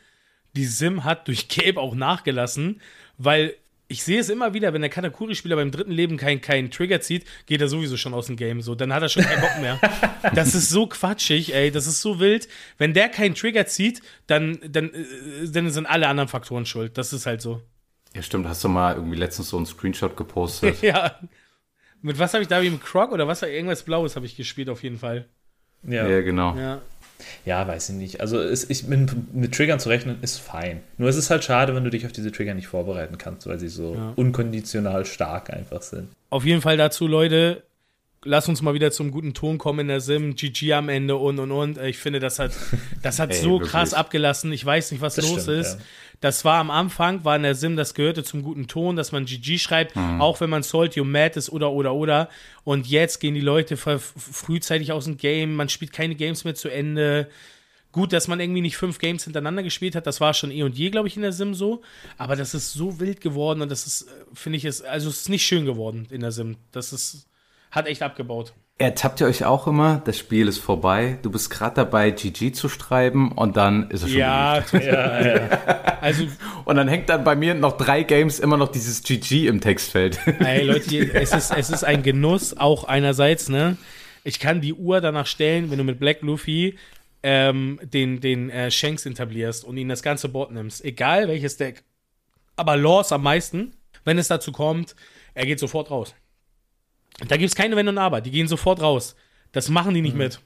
die Sim hat durch Cape auch nachgelassen, weil ich sehe es immer wieder, wenn der Katakuri-Spieler beim dritten Leben keinen kein Trigger zieht, geht er sowieso schon aus dem Game. So, dann hat er schon keinen Bock mehr. das ist so quatschig, ey. Das ist so wild. Wenn der keinen Trigger zieht, dann, dann, äh, dann sind alle anderen Faktoren schuld. Das ist halt so. Ja, stimmt. Hast du mal irgendwie letztens so einen Screenshot gepostet? ja. Mit was habe ich da? Mit Croc oder was? Irgendwas Blaues habe ich gespielt, auf jeden Fall. Ja, ja genau. Ja. Ja, weiß ich nicht. Also es, ich, mit, mit, Triggern zu rechnen ist fein. Nur es ist halt schade, wenn du dich auf diese Trigger nicht vorbereiten kannst, weil sie so ja. unkonditional stark einfach sind. Auf jeden Fall dazu, Leute, lass uns mal wieder zum guten Ton kommen in der Sim, GG am Ende und und und. Ich finde, das hat, das hat Ey, so wirklich. krass abgelassen. Ich weiß nicht, was das los stimmt, ist. Ja. Das war am Anfang, war in der Sim, das gehörte zum guten Ton, dass man GG schreibt, mhm. auch wenn man Salt You Mad ist oder oder oder. Und jetzt gehen die Leute frühzeitig aus dem Game, man spielt keine Games mehr zu Ende. Gut, dass man irgendwie nicht fünf Games hintereinander gespielt hat, das war schon eh und je, glaube ich, in der Sim so. Aber das ist so wild geworden und das ist, äh, finde ich, ist, also es ist nicht schön geworden in der Sim. Das ist, hat echt abgebaut. Ertappt ihr euch auch immer, das Spiel ist vorbei, du bist gerade dabei, GG zu schreiben und dann ist es schon ja, ja, ja. Also, und dann hängt dann bei mir noch drei Games immer noch dieses GG im Textfeld. Ey, Leute, es ist, es ist ein Genuss, auch einerseits, ne? Ich kann die Uhr danach stellen, wenn du mit Black Luffy ähm, den, den äh, Shanks etablierst und ihn das ganze Board nimmst. Egal welches Deck. Aber Laws am meisten, wenn es dazu kommt, er geht sofort raus. Da gibt es keine Wenn und Aber. Die gehen sofort raus. Das machen die nicht mhm. mit.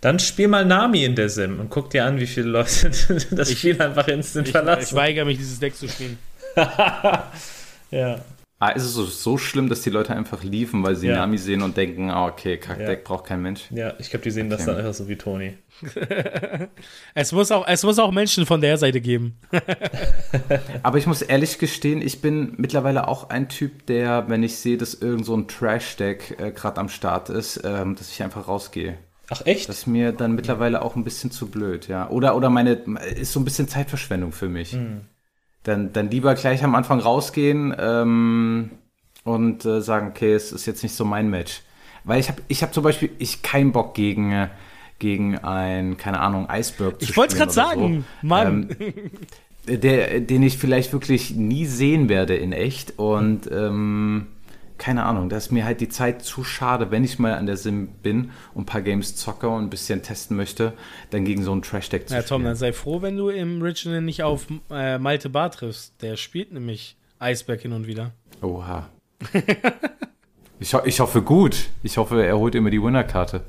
Dann spiel mal Nami in der Sim und guck dir an, wie viele Leute das ich, Spiel einfach instant ich, verlassen. Ich weigere mich, dieses Deck zu spielen. ja. Ah, ist es so, so, schlimm, dass die Leute einfach liefen, weil sie ja. Nami sehen und denken, ah, okay, Kackdeck ja. braucht kein Mensch? Ja, ich glaube, die sehen okay. das dann einfach so wie Toni. es, muss auch, es muss auch Menschen von der Seite geben. Aber ich muss ehrlich gestehen, ich bin mittlerweile auch ein Typ, der, wenn ich sehe, dass irgend so ein Trash-Deck äh, gerade am Start ist, ähm, dass ich einfach rausgehe. Ach echt? Das ist mir dann mittlerweile auch ein bisschen zu blöd, ja. Oder, oder meine, ist so ein bisschen Zeitverschwendung für mich. Mhm dann, dann lieber gleich am Anfang rausgehen ähm, und äh, sagen, okay, es ist jetzt nicht so mein Match. Weil ich habe ich hab zum Beispiel ich keinen Bock gegen, äh, gegen ein, keine Ahnung, Iceberg zu Ich wollte es gerade sagen, so. Mann. Ähm, der, den ich vielleicht wirklich nie sehen werde in echt und ähm, keine Ahnung, da ist mir halt die Zeit zu schade, wenn ich mal an der Sim bin und ein paar Games zocke und ein bisschen testen möchte, dann gegen so einen Trash-Deck zu ja, spielen. Ja, Tom, dann sei froh, wenn du im Regional nicht auf äh, Malte Bar triffst. Der spielt nämlich Eisberg hin und wieder. Oha. ich, ho ich hoffe gut. Ich hoffe, er holt immer die Winnerkarte.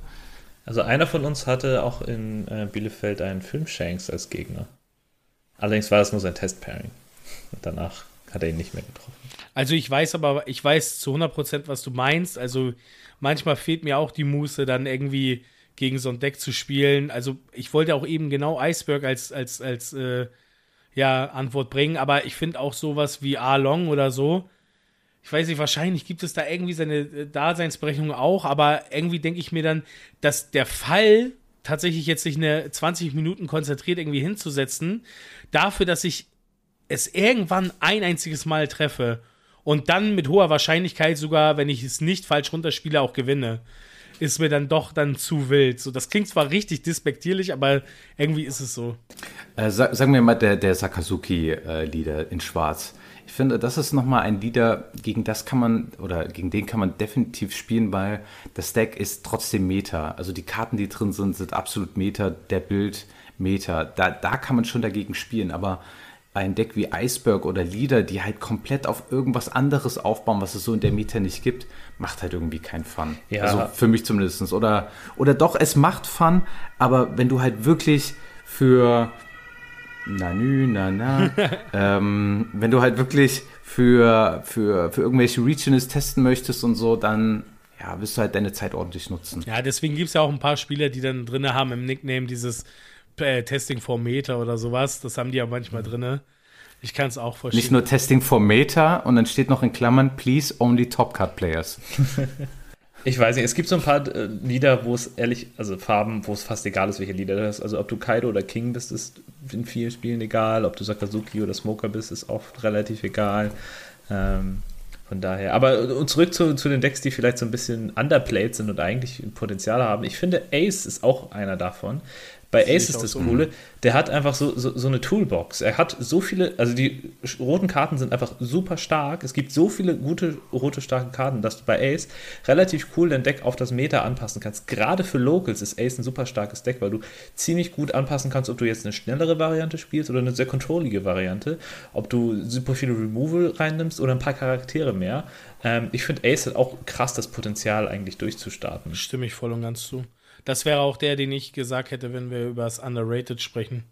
Also einer von uns hatte auch in äh, Bielefeld einen Filmshanks als Gegner. Allerdings war das nur sein Test-Pairing. Danach hat er ihn nicht mehr getroffen. Also ich weiß aber, ich weiß zu 100% was du meinst. Also manchmal fehlt mir auch die Muße, dann irgendwie gegen so ein Deck zu spielen. Also ich wollte auch eben genau Iceberg als, als, als äh, ja, Antwort bringen, aber ich finde auch sowas wie A-Long oder so. Ich weiß nicht, wahrscheinlich gibt es da irgendwie seine äh, Daseinsberechnung auch, aber irgendwie denke ich mir dann, dass der Fall tatsächlich jetzt sich eine 20 Minuten konzentriert irgendwie hinzusetzen, dafür, dass ich es irgendwann ein einziges Mal treffe und dann mit hoher Wahrscheinlichkeit sogar, wenn ich es nicht falsch runterspiele, auch gewinne, ist mir dann doch dann zu wild. So, das klingt zwar richtig despektierlich, aber irgendwie ist es so. Äh, sag, sagen wir mal der, der Sakazuki-Lieder äh, in Schwarz. Ich finde, das ist nochmal ein Lieder, gegen das kann man, oder gegen den kann man definitiv spielen, weil das Deck ist trotzdem Meta. Also die Karten, die drin sind, sind absolut Meta, der Bild Meta. Da, da kann man schon dagegen spielen, aber ein Deck wie Iceberg oder Leader, die halt komplett auf irgendwas anderes aufbauen, was es so in der Meta nicht gibt, macht halt irgendwie keinen Fun. Ja. Also für mich zumindest. Oder, oder doch, es macht Fun, aber wenn du halt wirklich für na nü, na na, ähm, wenn du halt wirklich für, für, für irgendwelche Regionals testen möchtest und so, dann ja, wirst du halt deine Zeit ordentlich nutzen. Ja, deswegen gibt es ja auch ein paar Spieler, die dann drin haben im Nickname dieses äh, Testing for Meta oder sowas. Das haben die ja manchmal drin. Ich kann es auch verstehen. Nicht nur Testing for Meta und dann steht noch in Klammern, please only Top Card Players. ich weiß nicht, es gibt so ein paar äh, Lieder, wo es ehrlich, also Farben, wo es fast egal ist, welche Lieder du hast. Also ob du Kaido oder King bist, ist in vielen Spielen egal. Ob du Sakazuki oder Smoker bist, ist oft relativ egal. Ähm, von daher. Aber und zurück zu, zu den Decks, die vielleicht so ein bisschen underplayed sind und eigentlich Potenzial haben. Ich finde, Ace ist auch einer davon Bei Ace ist das Coole, der hat einfach so, so, so, eine Toolbox. Er hat so viele, also die roten Karten sind einfach super stark. Es gibt so viele gute rote starke Karten, dass du bei Ace relativ cool dein Deck auf das Meta anpassen kannst. Gerade für Locals ist Ace ein super starkes Deck, weil du ziemlich gut anpassen kannst, ob du jetzt eine schnellere Variante spielst oder eine sehr controllige Variante. Ob du super viele Removal reinnimmst oder ein paar Charaktere mehr. Ähm, ich finde Ace hat auch krass das Potenzial, eigentlich durchzustarten. Stimme ich voll und ganz zu. Das wäre auch der, den ich gesagt hätte, wenn wir über das Underrated sprechen.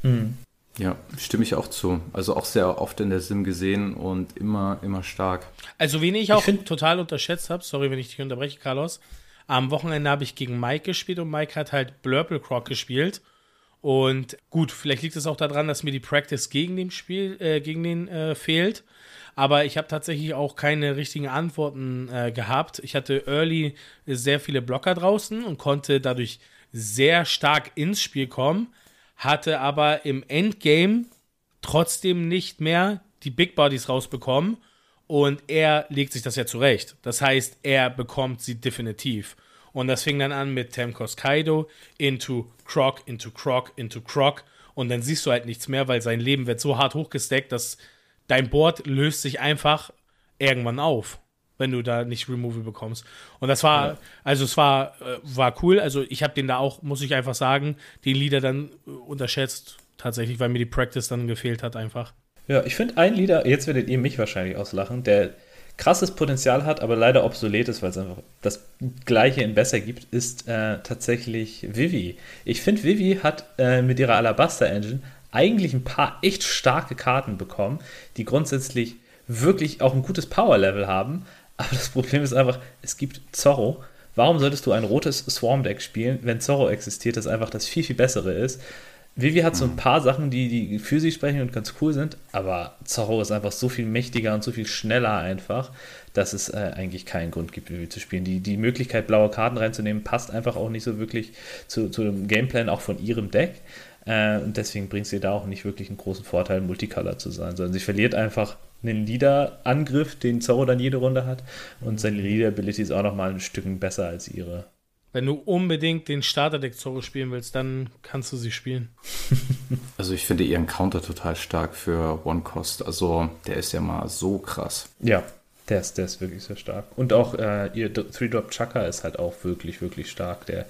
Hm. Ja, stimme ich auch zu. Also auch sehr oft in der Sim gesehen und immer, immer stark. Also, wen ich auch ich total unterschätzt habe, sorry, wenn ich dich unterbreche, Carlos. Am Wochenende habe ich gegen Mike gespielt und Mike hat halt Blurple Croc gespielt. Und gut, vielleicht liegt es auch daran, dass mir die Practice gegen den Spiel, äh, gegen den äh, fehlt aber ich habe tatsächlich auch keine richtigen Antworten äh, gehabt. Ich hatte early sehr viele Blocker draußen und konnte dadurch sehr stark ins Spiel kommen, hatte aber im Endgame trotzdem nicht mehr die Big Bodies rausbekommen und er legt sich das ja zurecht. Das heißt, er bekommt sie definitiv. Und das fing dann an mit Temkos Kaido into Croc, into Croc, into Croc. Und dann siehst du halt nichts mehr, weil sein Leben wird so hart hochgesteckt, dass dein Board löst sich einfach irgendwann auf, wenn du da nicht Removal bekommst. Und das war, also es war, äh, war cool. Also ich habe den da auch, muss ich einfach sagen, den Leader dann äh, unterschätzt, tatsächlich, weil mir die Practice dann gefehlt hat einfach. Ja, ich finde ein Leader, jetzt werdet ihr mich wahrscheinlich auslachen, der krasses Potenzial hat, aber leider obsolet ist, weil es einfach das Gleiche in besser gibt, ist äh, tatsächlich Vivi. Ich finde, Vivi hat äh, mit ihrer Alabaster Engine eigentlich ein paar echt starke Karten bekommen, die grundsätzlich wirklich auch ein gutes Power-Level haben. Aber das Problem ist einfach, es gibt Zorro. Warum solltest du ein rotes Swarm-Deck spielen, wenn Zorro existiert, das einfach das viel, viel bessere ist? Vivi hat so ein paar Sachen, die, die für sich sprechen und ganz cool sind, aber Zorro ist einfach so viel mächtiger und so viel schneller einfach, dass es äh, eigentlich keinen Grund gibt, Vivi zu spielen. Die, die Möglichkeit, blaue Karten reinzunehmen, passt einfach auch nicht so wirklich zu, zu dem Gameplan auch von ihrem Deck. Äh, und deswegen bringt sie da auch nicht wirklich einen großen Vorteil, Multicolor zu sein, sondern sie verliert einfach einen Leader-Angriff, den Zorro dann jede Runde hat. Und seine Leader-Ability ist auch nochmal ein Stück besser als ihre. Wenn du unbedingt den Starterdeck Zorro spielen willst, dann kannst du sie spielen. Also ich finde ihren Counter total stark für One Cost. Also der ist ja mal so krass. Ja, der ist, der ist wirklich sehr stark. Und auch äh, ihr Three-Drop Chaka ist halt auch wirklich, wirklich stark. Der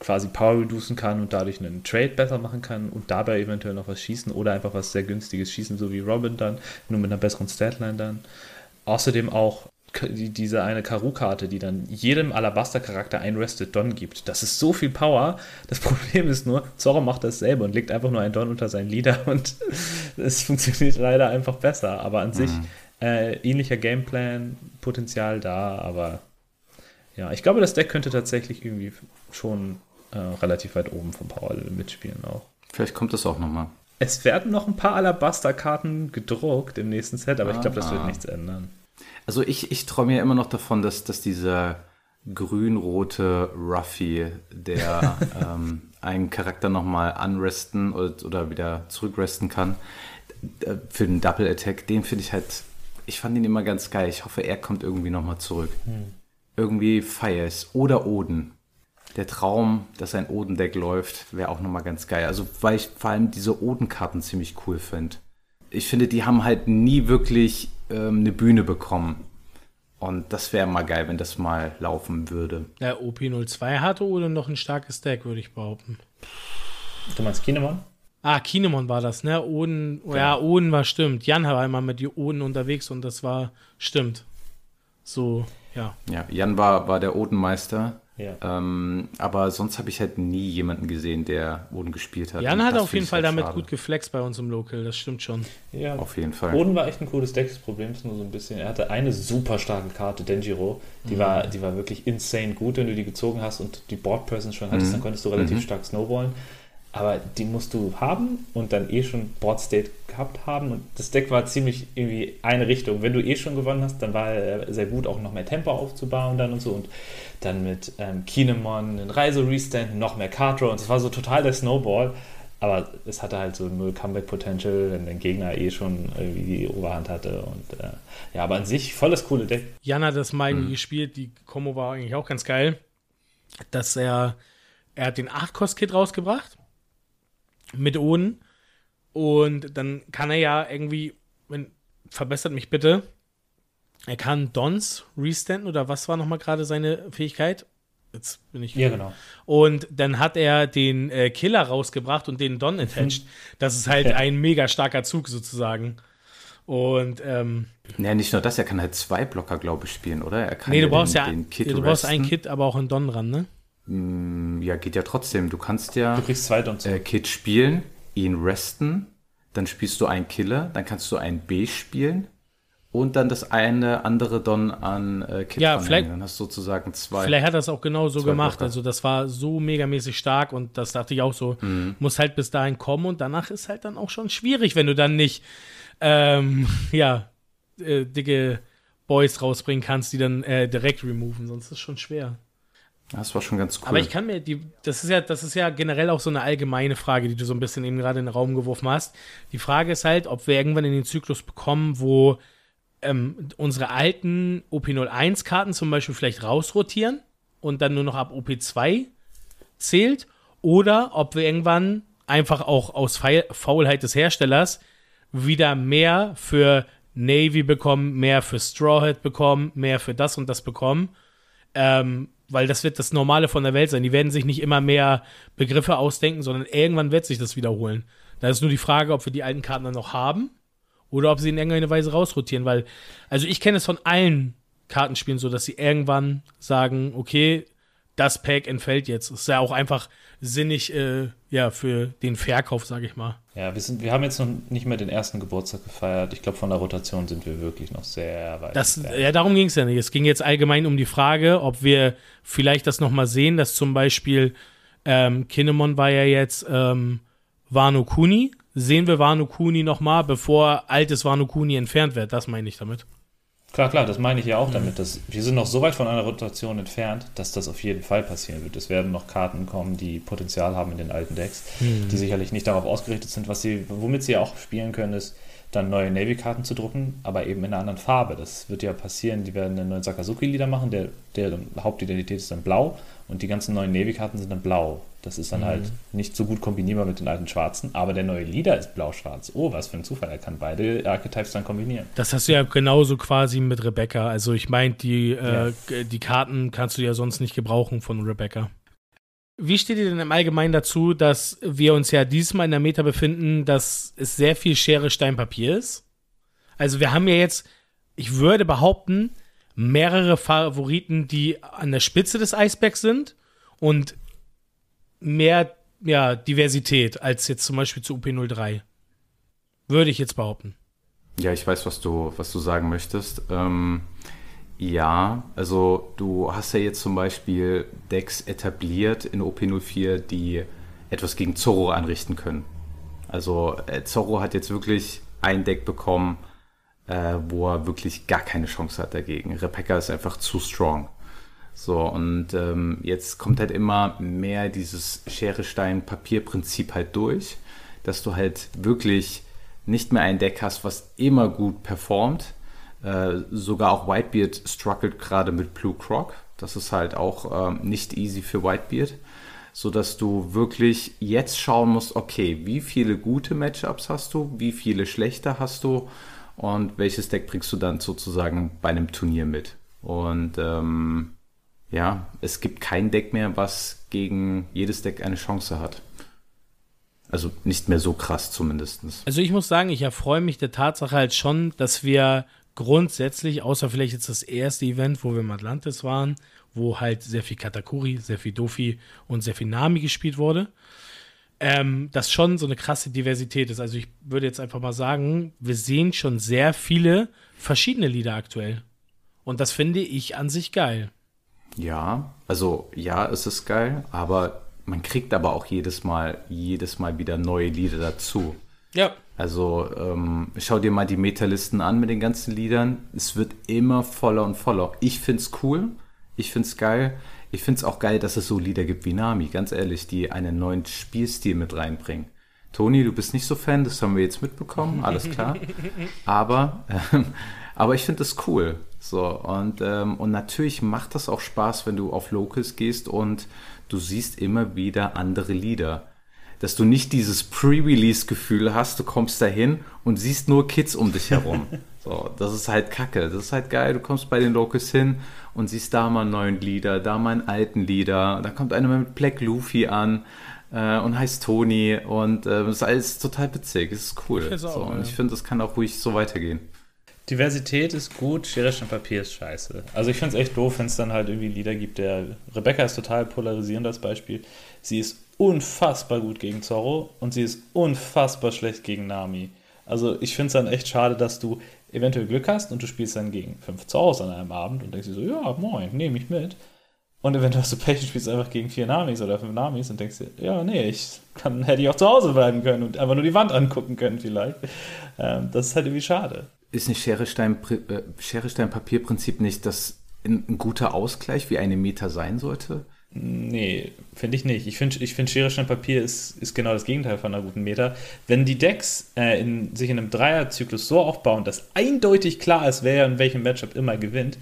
quasi Power reducen kann und dadurch einen Trade besser machen kann und dabei eventuell noch was schießen oder einfach was sehr günstiges schießen, so wie Robin dann, nur mit einer besseren Statline dann. Außerdem auch diese eine Karu-Karte, die dann jedem Alabaster-Charakter ein Rested Don gibt. Das ist so viel Power. Das Problem ist nur, Zorro macht dasselbe und legt einfach nur ein Don unter seinen Leader und es funktioniert leider einfach besser. Aber an mhm. sich äh, ähnlicher Gameplan, Potenzial da, aber ja, ich glaube, das Deck könnte tatsächlich irgendwie schon äh, relativ weit oben vom Power Level mitspielen auch. Vielleicht kommt das auch nochmal. Es werden noch ein paar Alabaster-Karten gedruckt im nächsten Set, aber ah, ich glaube, das wird ah. nichts ändern. Also ich, ich träume ja immer noch davon, dass, dass dieser grün-rote Ruffy, der ähm, einen Charakter nochmal unresten oder, oder wieder zurückresten kann, äh, für den Double Attack, den finde ich halt, ich fand ihn immer ganz geil. Ich hoffe, er kommt irgendwie nochmal zurück. Hm. Irgendwie feier es. Oder Oden der Traum, dass ein Odendeck läuft, wäre auch nochmal ganz geil. Also, weil ich vor allem diese Odenkarten ziemlich cool finde. Ich finde, die haben halt nie wirklich ähm, eine Bühne bekommen. Und das wäre mal geil, wenn das mal laufen würde. Der OP02 hatte Oden noch ein starkes Deck, würde ich behaupten. Du meinst Kinemon? Ah, Kinemon war das, ne? Oden, ja, ja Oden war stimmt. Jan war einmal mit Oden unterwegs und das war stimmt. So, ja. Ja, Jan war, war der Odenmeister. Ja. Ähm, aber sonst habe ich halt nie jemanden gesehen, der Boden gespielt hat. Jan hat auf jeden Fall halt damit schade. gut geflext bei uns im Local, das stimmt schon. Ja, auf jeden Fall. Boden war echt ein cooles Deck, das Problem ist nur so ein bisschen, er hatte eine super starke Karte, Denjiro, die, mhm. war, die war wirklich insane gut, wenn du die gezogen hast und die Board Presence schon hattest, mhm. dann konntest du relativ mhm. stark snowballen aber die musst du haben und dann eh schon Board State gehabt haben. Und das Deck war ziemlich irgendwie eine Richtung. Wenn du eh schon gewonnen hast, dann war er sehr gut, auch noch mehr Tempo aufzubauen dann und so. Und dann mit ähm, Kinemon, einen Reise-Restand, noch mehr Card Draw. Und es war so total der Snowball. Aber es hatte halt so null Comeback-Potential, wenn der Gegner eh schon irgendwie die Oberhand hatte. Und äh, ja, aber an sich voll das coole Deck. Jan hat das mal mhm. gespielt. Die Kombo war eigentlich auch ganz geil. Dass er er hat den 8-Kost-Kit rausgebracht. Mit Oden. Und dann kann er ja irgendwie, wenn, verbessert mich bitte, er kann Dons restanden oder was war nochmal gerade seine Fähigkeit? Jetzt bin ich. Ja, genau. Und dann hat er den äh, Killer rausgebracht und den Don attached. Mhm. Das ist halt ein mega starker Zug sozusagen. Und ähm, ja, nicht nur das, er kann halt zwei Blocker, glaube ich, spielen, oder? Er kann nee, du brauchst den, ja den Kit du brauchst ein Kit, aber auch einen Don dran, ne? Mm, ja, geht ja trotzdem. Du kannst ja du kriegst zwei. Äh, Kit spielen, ihn resten, dann spielst du einen Killer, dann kannst du einen B spielen und dann das eine andere Don an äh, Kit ja, vielleicht, Dann hast du sozusagen zwei. Vielleicht hat er es auch genau so gemacht. Blocker. Also das war so megamäßig stark und das dachte ich auch so, mhm. muss halt bis dahin kommen und danach ist halt dann auch schon schwierig, wenn du dann nicht ähm, ja, äh, dicke Boys rausbringen kannst, die dann äh, direkt removen, sonst ist es schon schwer. Das war schon ganz cool. Aber ich kann mir die, das ist ja, das ist ja generell auch so eine allgemeine Frage, die du so ein bisschen eben gerade in den Raum geworfen hast. Die Frage ist halt, ob wir irgendwann in den Zyklus bekommen, wo ähm, unsere alten OP01-Karten zum Beispiel vielleicht rausrotieren und dann nur noch ab OP2 zählt, oder ob wir irgendwann einfach auch aus Faulheit des Herstellers wieder mehr für Navy bekommen, mehr für Straw Hat bekommen, mehr für das und das bekommen. Ähm, weil das wird das Normale von der Welt sein. Die werden sich nicht immer mehr Begriffe ausdenken, sondern irgendwann wird sich das wiederholen. Da ist nur die Frage, ob wir die alten Karten dann noch haben oder ob sie in irgendeiner Weise rausrotieren, weil, also ich kenne es von allen Kartenspielen so, dass sie irgendwann sagen, okay, das Pack entfällt jetzt. Das ist ja auch einfach sinnig, äh, ja, für den Verkauf, sage ich mal. Ja, wir, sind, wir haben jetzt noch nicht mehr den ersten Geburtstag gefeiert. Ich glaube, von der Rotation sind wir wirklich noch sehr weit. Das, ja, darum ging es ja nicht. Es ging jetzt allgemein um die Frage, ob wir vielleicht das nochmal sehen, dass zum Beispiel ähm, Kinemon war ja jetzt ähm, Wano Kuni. Sehen wir Wano Kuni nochmal, bevor altes Wano Kuni entfernt wird? Das meine ich damit. Klar, klar, das meine ich ja auch damit. Dass wir sind noch so weit von einer Rotation entfernt, dass das auf jeden Fall passieren wird. Es werden noch Karten kommen, die Potenzial haben in den alten Decks, mhm. die sicherlich nicht darauf ausgerichtet sind, was sie, womit sie auch spielen können, ist dann neue Navy-Karten zu drucken, aber eben in einer anderen Farbe. Das wird ja passieren. Die werden einen neuen Sakazuki-Lieder machen, der, der Hauptidentität ist dann blau und die ganzen neuen Navy-Karten sind dann blau. Das ist dann mhm. halt nicht so gut kombinierbar mit den alten schwarzen, aber der neue Leader ist blau-schwarz. Oh, was für ein Zufall, er kann beide Archetypes dann kombinieren. Das hast du ja genauso quasi mit Rebecca. Also ich meine, die, äh, ja. die Karten kannst du ja sonst nicht gebrauchen von Rebecca. Wie steht ihr denn im Allgemeinen dazu, dass wir uns ja diesmal in der Meta befinden, dass es sehr viel Schere, Stein, Papier ist? Also wir haben ja jetzt, ich würde behaupten, mehrere Favoriten, die an der Spitze des Eisbergs sind und mehr ja, Diversität als jetzt zum Beispiel zu UP03. Würde ich jetzt behaupten. Ja, ich weiß, was du, was du sagen möchtest. Ähm, ja, also du hast ja jetzt zum Beispiel Decks etabliert in OP04, die etwas gegen Zorro anrichten können. Also äh, Zorro hat jetzt wirklich ein Deck bekommen, äh, wo er wirklich gar keine Chance hat dagegen. Rebecca ist einfach zu strong. So, und ähm, jetzt kommt halt immer mehr dieses Schere-Stein-Papier-Prinzip halt durch, dass du halt wirklich nicht mehr ein Deck hast, was immer gut performt. Äh, sogar auch Whitebeard struggelt gerade mit Blue Croc. Das ist halt auch ähm, nicht easy für Whitebeard. So dass du wirklich jetzt schauen musst, okay, wie viele gute Matchups hast du, wie viele schlechte hast du und welches Deck bringst du dann sozusagen bei einem Turnier mit. Und ähm, ja, es gibt kein Deck mehr, was gegen jedes Deck eine Chance hat. Also nicht mehr so krass zumindest. Also ich muss sagen, ich erfreue mich der Tatsache halt schon, dass wir grundsätzlich, außer vielleicht jetzt das erste Event, wo wir im Atlantis waren, wo halt sehr viel Katakuri, sehr viel Dofi und sehr viel Nami gespielt wurde, ähm, das schon so eine krasse Diversität ist. Also ich würde jetzt einfach mal sagen, wir sehen schon sehr viele verschiedene Lieder aktuell. Und das finde ich an sich geil. Ja, also ja, es ist geil, aber man kriegt aber auch jedes Mal, jedes Mal wieder neue Lieder dazu. Ja. Also ähm, schau dir mal die Metalisten an mit den ganzen Liedern. Es wird immer voller und voller. Ich find's cool, ich find's geil. Ich find's auch geil, dass es so Lieder gibt wie Nami, ganz ehrlich, die einen neuen Spielstil mit reinbringen. Toni, du bist nicht so Fan, das haben wir jetzt mitbekommen, alles klar. Aber, ähm, aber ich finde das cool. So, und, ähm, und natürlich macht das auch Spaß, wenn du auf Locals gehst und du siehst immer wieder andere Lieder. Dass du nicht dieses Pre-Release-Gefühl hast, du kommst dahin und siehst nur Kids um dich herum. so, das ist halt kacke. Das ist halt geil. Du kommst bei den Locals hin und siehst da mal einen neuen Lieder, da mal einen alten Lieder. Da kommt einer mit Black Luffy an äh, und heißt Tony und äh, ist alles total witzig. Es ist cool. Ich, so, und ich finde, das kann auch ruhig so weitergehen. Diversität ist gut, Schere, Stein, Papier ist scheiße. Also ich finde es echt doof, wenn es dann halt irgendwie Lieder gibt, der Rebecca ist total polarisierend als Beispiel. Sie ist unfassbar gut gegen Zorro und sie ist unfassbar schlecht gegen Nami. Also ich finde es dann echt schade, dass du eventuell Glück hast und du spielst dann gegen fünf Zorros an einem Abend und denkst dir so, ja, moin, nehme ich mit. Und eventuell hast du Pech und spielst einfach gegen vier Namis oder fünf Namis und denkst dir, ja, nee, ich kann, hätte ich auch zu Hause bleiben können und einfach nur die Wand angucken können vielleicht. Ähm, das ist halt irgendwie schade ist Schere-Stein-Papier-Prinzip äh, nicht das ein, ein, guter Ausgleich, wie eine Meta sein sollte? Nee, finde ich nicht. Ich finde, ich find, Schere, Stein, Papier ist, ist genau das Gegenteil von einer guten Meta. Wenn die Decks äh, in, sich in einem Dreierzyklus so aufbauen, dass eindeutig klar ist, wer in welchem Matchup immer gewinnt,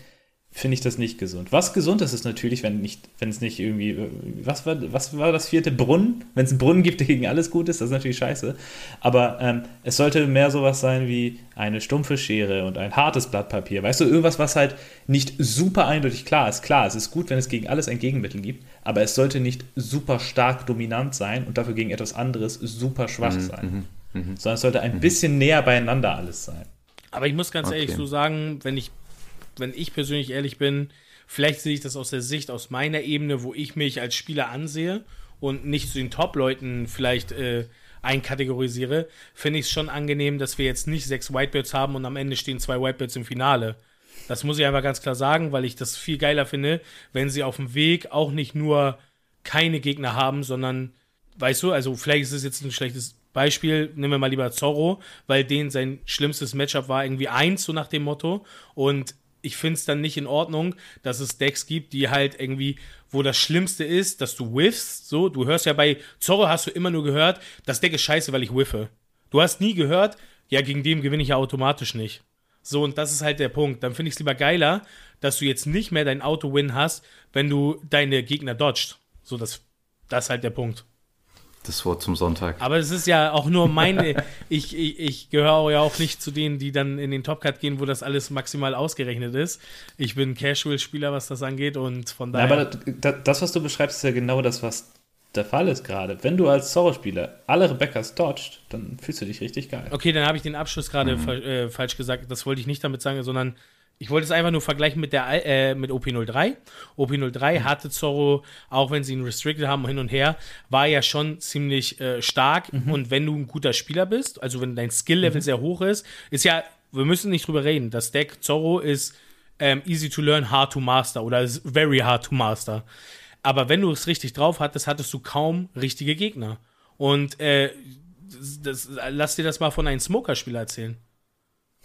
finde ich das nicht gesund. Was gesund ist, ist natürlich, wenn nicht, wenn es nicht irgendwie, was war, was war das vierte Brunnen? Wenn es einen Brunnen gibt, der gegen alles gut ist, das ist natürlich scheiße. Aber ähm, es sollte mehr sowas sein wie eine stumpfe Schere und ein hartes Blatt Papier. Weißt du, irgendwas, was halt nicht super eindeutig klar ist. Klar, es ist gut, wenn es gegen alles ein Gegenmittel gibt, aber es sollte nicht super stark dominant sein und dafür gegen etwas anderes super schwach mhm, sein. Mhm, mh, Sondern es sollte ein mhm. bisschen näher beieinander alles sein. Aber ich muss ganz okay. ehrlich so sagen, wenn ich wenn ich persönlich ehrlich bin, vielleicht sehe ich das aus der Sicht, aus meiner Ebene, wo ich mich als Spieler ansehe und nicht zu den Top-Leuten vielleicht äh, einkategorisiere, finde ich es schon angenehm, dass wir jetzt nicht sechs Whitebirds haben und am Ende stehen zwei Whitebirds im Finale. Das muss ich einfach ganz klar sagen, weil ich das viel geiler finde, wenn sie auf dem Weg auch nicht nur keine Gegner haben, sondern, weißt du, also vielleicht ist es jetzt ein schlechtes Beispiel, nehmen wir mal lieber Zorro, weil den sein schlimmstes Matchup war irgendwie eins, so nach dem Motto. Und ich finde es dann nicht in Ordnung, dass es Decks gibt, die halt irgendwie, wo das Schlimmste ist, dass du whiffst. So, du hörst ja bei Zorro hast du immer nur gehört, das Deck ist scheiße, weil ich whiffe. Du hast nie gehört, ja, gegen dem gewinne ich ja automatisch nicht. So, und das ist halt der Punkt. Dann finde ich es lieber geiler, dass du jetzt nicht mehr dein Auto-Win hast, wenn du deine Gegner dodgst. So, das, das ist halt der Punkt das Wort zum Sonntag. Aber es ist ja auch nur meine. ich, ich, ich gehöre ja auch nicht zu denen, die dann in den Topcut gehen, wo das alles maximal ausgerechnet ist. Ich bin Casual-Spieler, was das angeht und von daher. Ja, aber das, was du beschreibst, ist ja genau das, was der Fall ist gerade. Wenn du als Zorro-Spieler alle Rebeccas dodged, dann fühlst du dich richtig geil. Okay, dann habe ich den Abschluss gerade mhm. äh, falsch gesagt. Das wollte ich nicht damit sagen, sondern ich wollte es einfach nur vergleichen mit, der, äh, mit OP03. OP03 mhm. hatte Zorro, auch wenn sie ihn restricted haben hin und her, war ja schon ziemlich äh, stark. Mhm. Und wenn du ein guter Spieler bist, also wenn dein Skill-Level mhm. sehr hoch ist, ist ja, wir müssen nicht drüber reden. Das Deck Zorro ist ähm, easy to learn, hard to master oder very hard to master. Aber wenn du es richtig drauf hattest, hattest du kaum richtige Gegner. Und äh, das, lass dir das mal von einem Smoker-Spieler erzählen.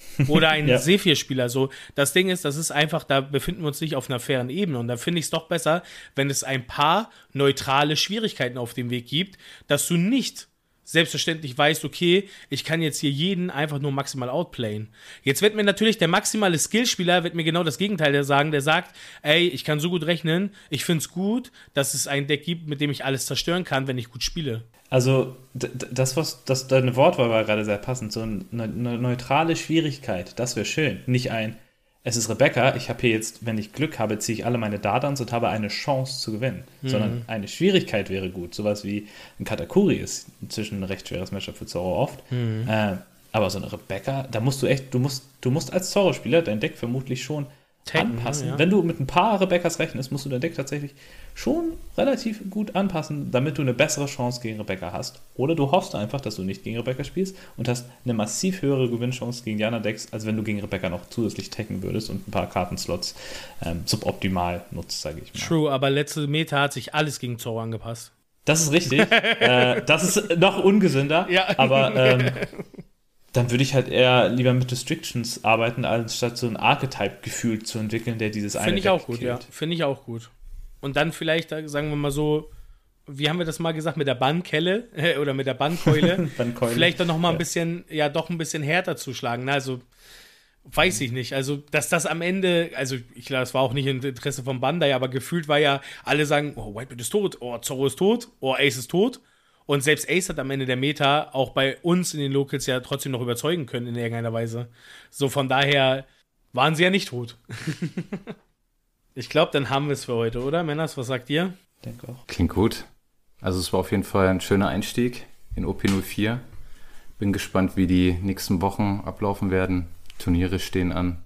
Oder ein ja. Sephir-Spieler. So, das Ding ist, das ist einfach, da befinden wir uns nicht auf einer fairen Ebene. Und da finde ich es doch besser, wenn es ein paar neutrale Schwierigkeiten auf dem Weg gibt, dass du nicht selbstverständlich weißt, okay, ich kann jetzt hier jeden einfach nur maximal outplayen. Jetzt wird mir natürlich der maximale Skillspieler wird mir genau das Gegenteil sagen, der sagt, ey, ich kann so gut rechnen, ich finde es gut, dass es ein Deck gibt, mit dem ich alles zerstören kann, wenn ich gut spiele. Also das, was das deine Wortwahl war gerade sehr passend. So eine, eine neutrale Schwierigkeit, das wäre schön. Nicht ein, es ist Rebecca, ich habe hier jetzt, wenn ich Glück habe, ziehe ich alle meine Datans und habe eine Chance zu gewinnen. Mhm. Sondern eine Schwierigkeit wäre gut. Sowas wie ein Katakuri ist inzwischen ein recht schweres Matchup für Zorro oft. Mhm. Äh, aber so eine Rebecca, da musst du echt, du musst, du musst als Zorro-Spieler dein Deck vermutlich schon anpassen. Ja. Wenn du mit ein paar Rebeccas rechnest, musst du dein Deck tatsächlich schon relativ gut anpassen, damit du eine bessere Chance gegen Rebecca hast. Oder du hoffst einfach, dass du nicht gegen Rebecca spielst und hast eine massiv höhere Gewinnchance gegen die anderen Decks, als wenn du gegen Rebecca noch zusätzlich tacken würdest und ein paar Kartenslots ähm, suboptimal nutzt, sage ich mal. True, aber letzte Meta hat sich alles gegen Zorro angepasst. Das ist richtig. äh, das ist noch ungesünder. Ja. Aber ähm, dann würde ich halt eher lieber mit Restrictions arbeiten, anstatt so ein Archetype-Gefühl zu entwickeln, der dieses eine Finde ich auch gut, killt. ja. Finde ich auch gut. Und dann vielleicht, sagen wir mal so, wie haben wir das mal gesagt, mit der Bannkelle äh, oder mit der Bandkeule, vielleicht doch noch mal ein ja. bisschen, ja, doch ein bisschen härter zuschlagen. Ne? Also weiß ich nicht. Also, dass das am Ende, also ich glaube, es war auch nicht im Interesse von Bandai, aber gefühlt war ja, alle sagen, oh, Whitebeard ist tot, oh, Zorro ist tot, oh, Ace ist tot. Und selbst Ace hat am Ende der Meta auch bei uns in den Locals ja trotzdem noch überzeugen können in irgendeiner Weise. So von daher waren sie ja nicht tot. ich glaube, dann haben wir es für heute, oder? Männers, was sagt ihr? Denke auch. Klingt gut. Also es war auf jeden Fall ein schöner Einstieg in OP04. Bin gespannt, wie die nächsten Wochen ablaufen werden. Turniere stehen an.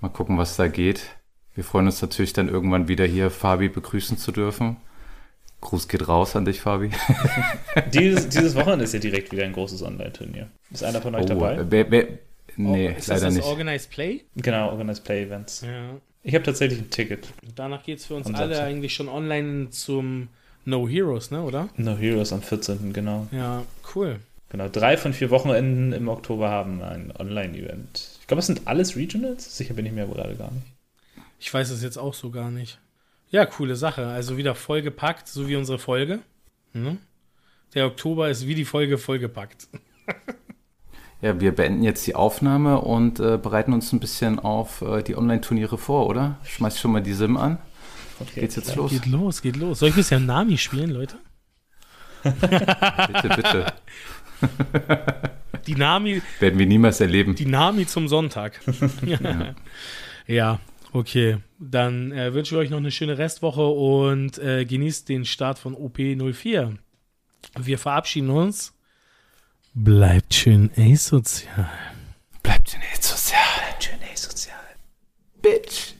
Mal gucken, was da geht. Wir freuen uns natürlich dann irgendwann wieder hier Fabi begrüßen zu dürfen. Gruß geht raus an dich, Fabi. dieses, dieses Wochenende ist ja direkt wieder ein großes Online-Turnier. Ist einer von euch oh, dabei? Wer, wer, nee, oh, ist leider das das nicht. Organized Play? Genau, Organized Play Events. Ja. Ich habe tatsächlich ein Ticket. Danach geht es für uns alle eigentlich schon online zum No Heroes, ne, oder? No Heroes am 14. genau. Ja, cool. Genau, drei von vier Wochenenden im Oktober haben ein Online-Event. Ich glaube, es sind alles Regionals. Sicher bin ich mir aber gerade gar nicht. Ich weiß es jetzt auch so gar nicht. Ja, coole Sache. Also wieder vollgepackt, so wie unsere Folge. Hm? Der Oktober ist wie die Folge vollgepackt. ja, wir beenden jetzt die Aufnahme und äh, bereiten uns ein bisschen auf äh, die Online-Turniere vor, oder? Schmeiß schon mal die Sim an. Okay, Geht's jetzt los? Geht los, geht los. Soll ich bisher Nami spielen, Leute? bitte, bitte. Die Nami. Werden wir niemals erleben. Die Nami zum Sonntag. ja. ja. Okay. Dann äh, wünsche ich euch noch eine schöne Restwoche und äh, genießt den Start von OP04. Wir verabschieden uns. Bleibt schön asozial. Bleibt schön asozial. Bleibt schön asozial. Bitch.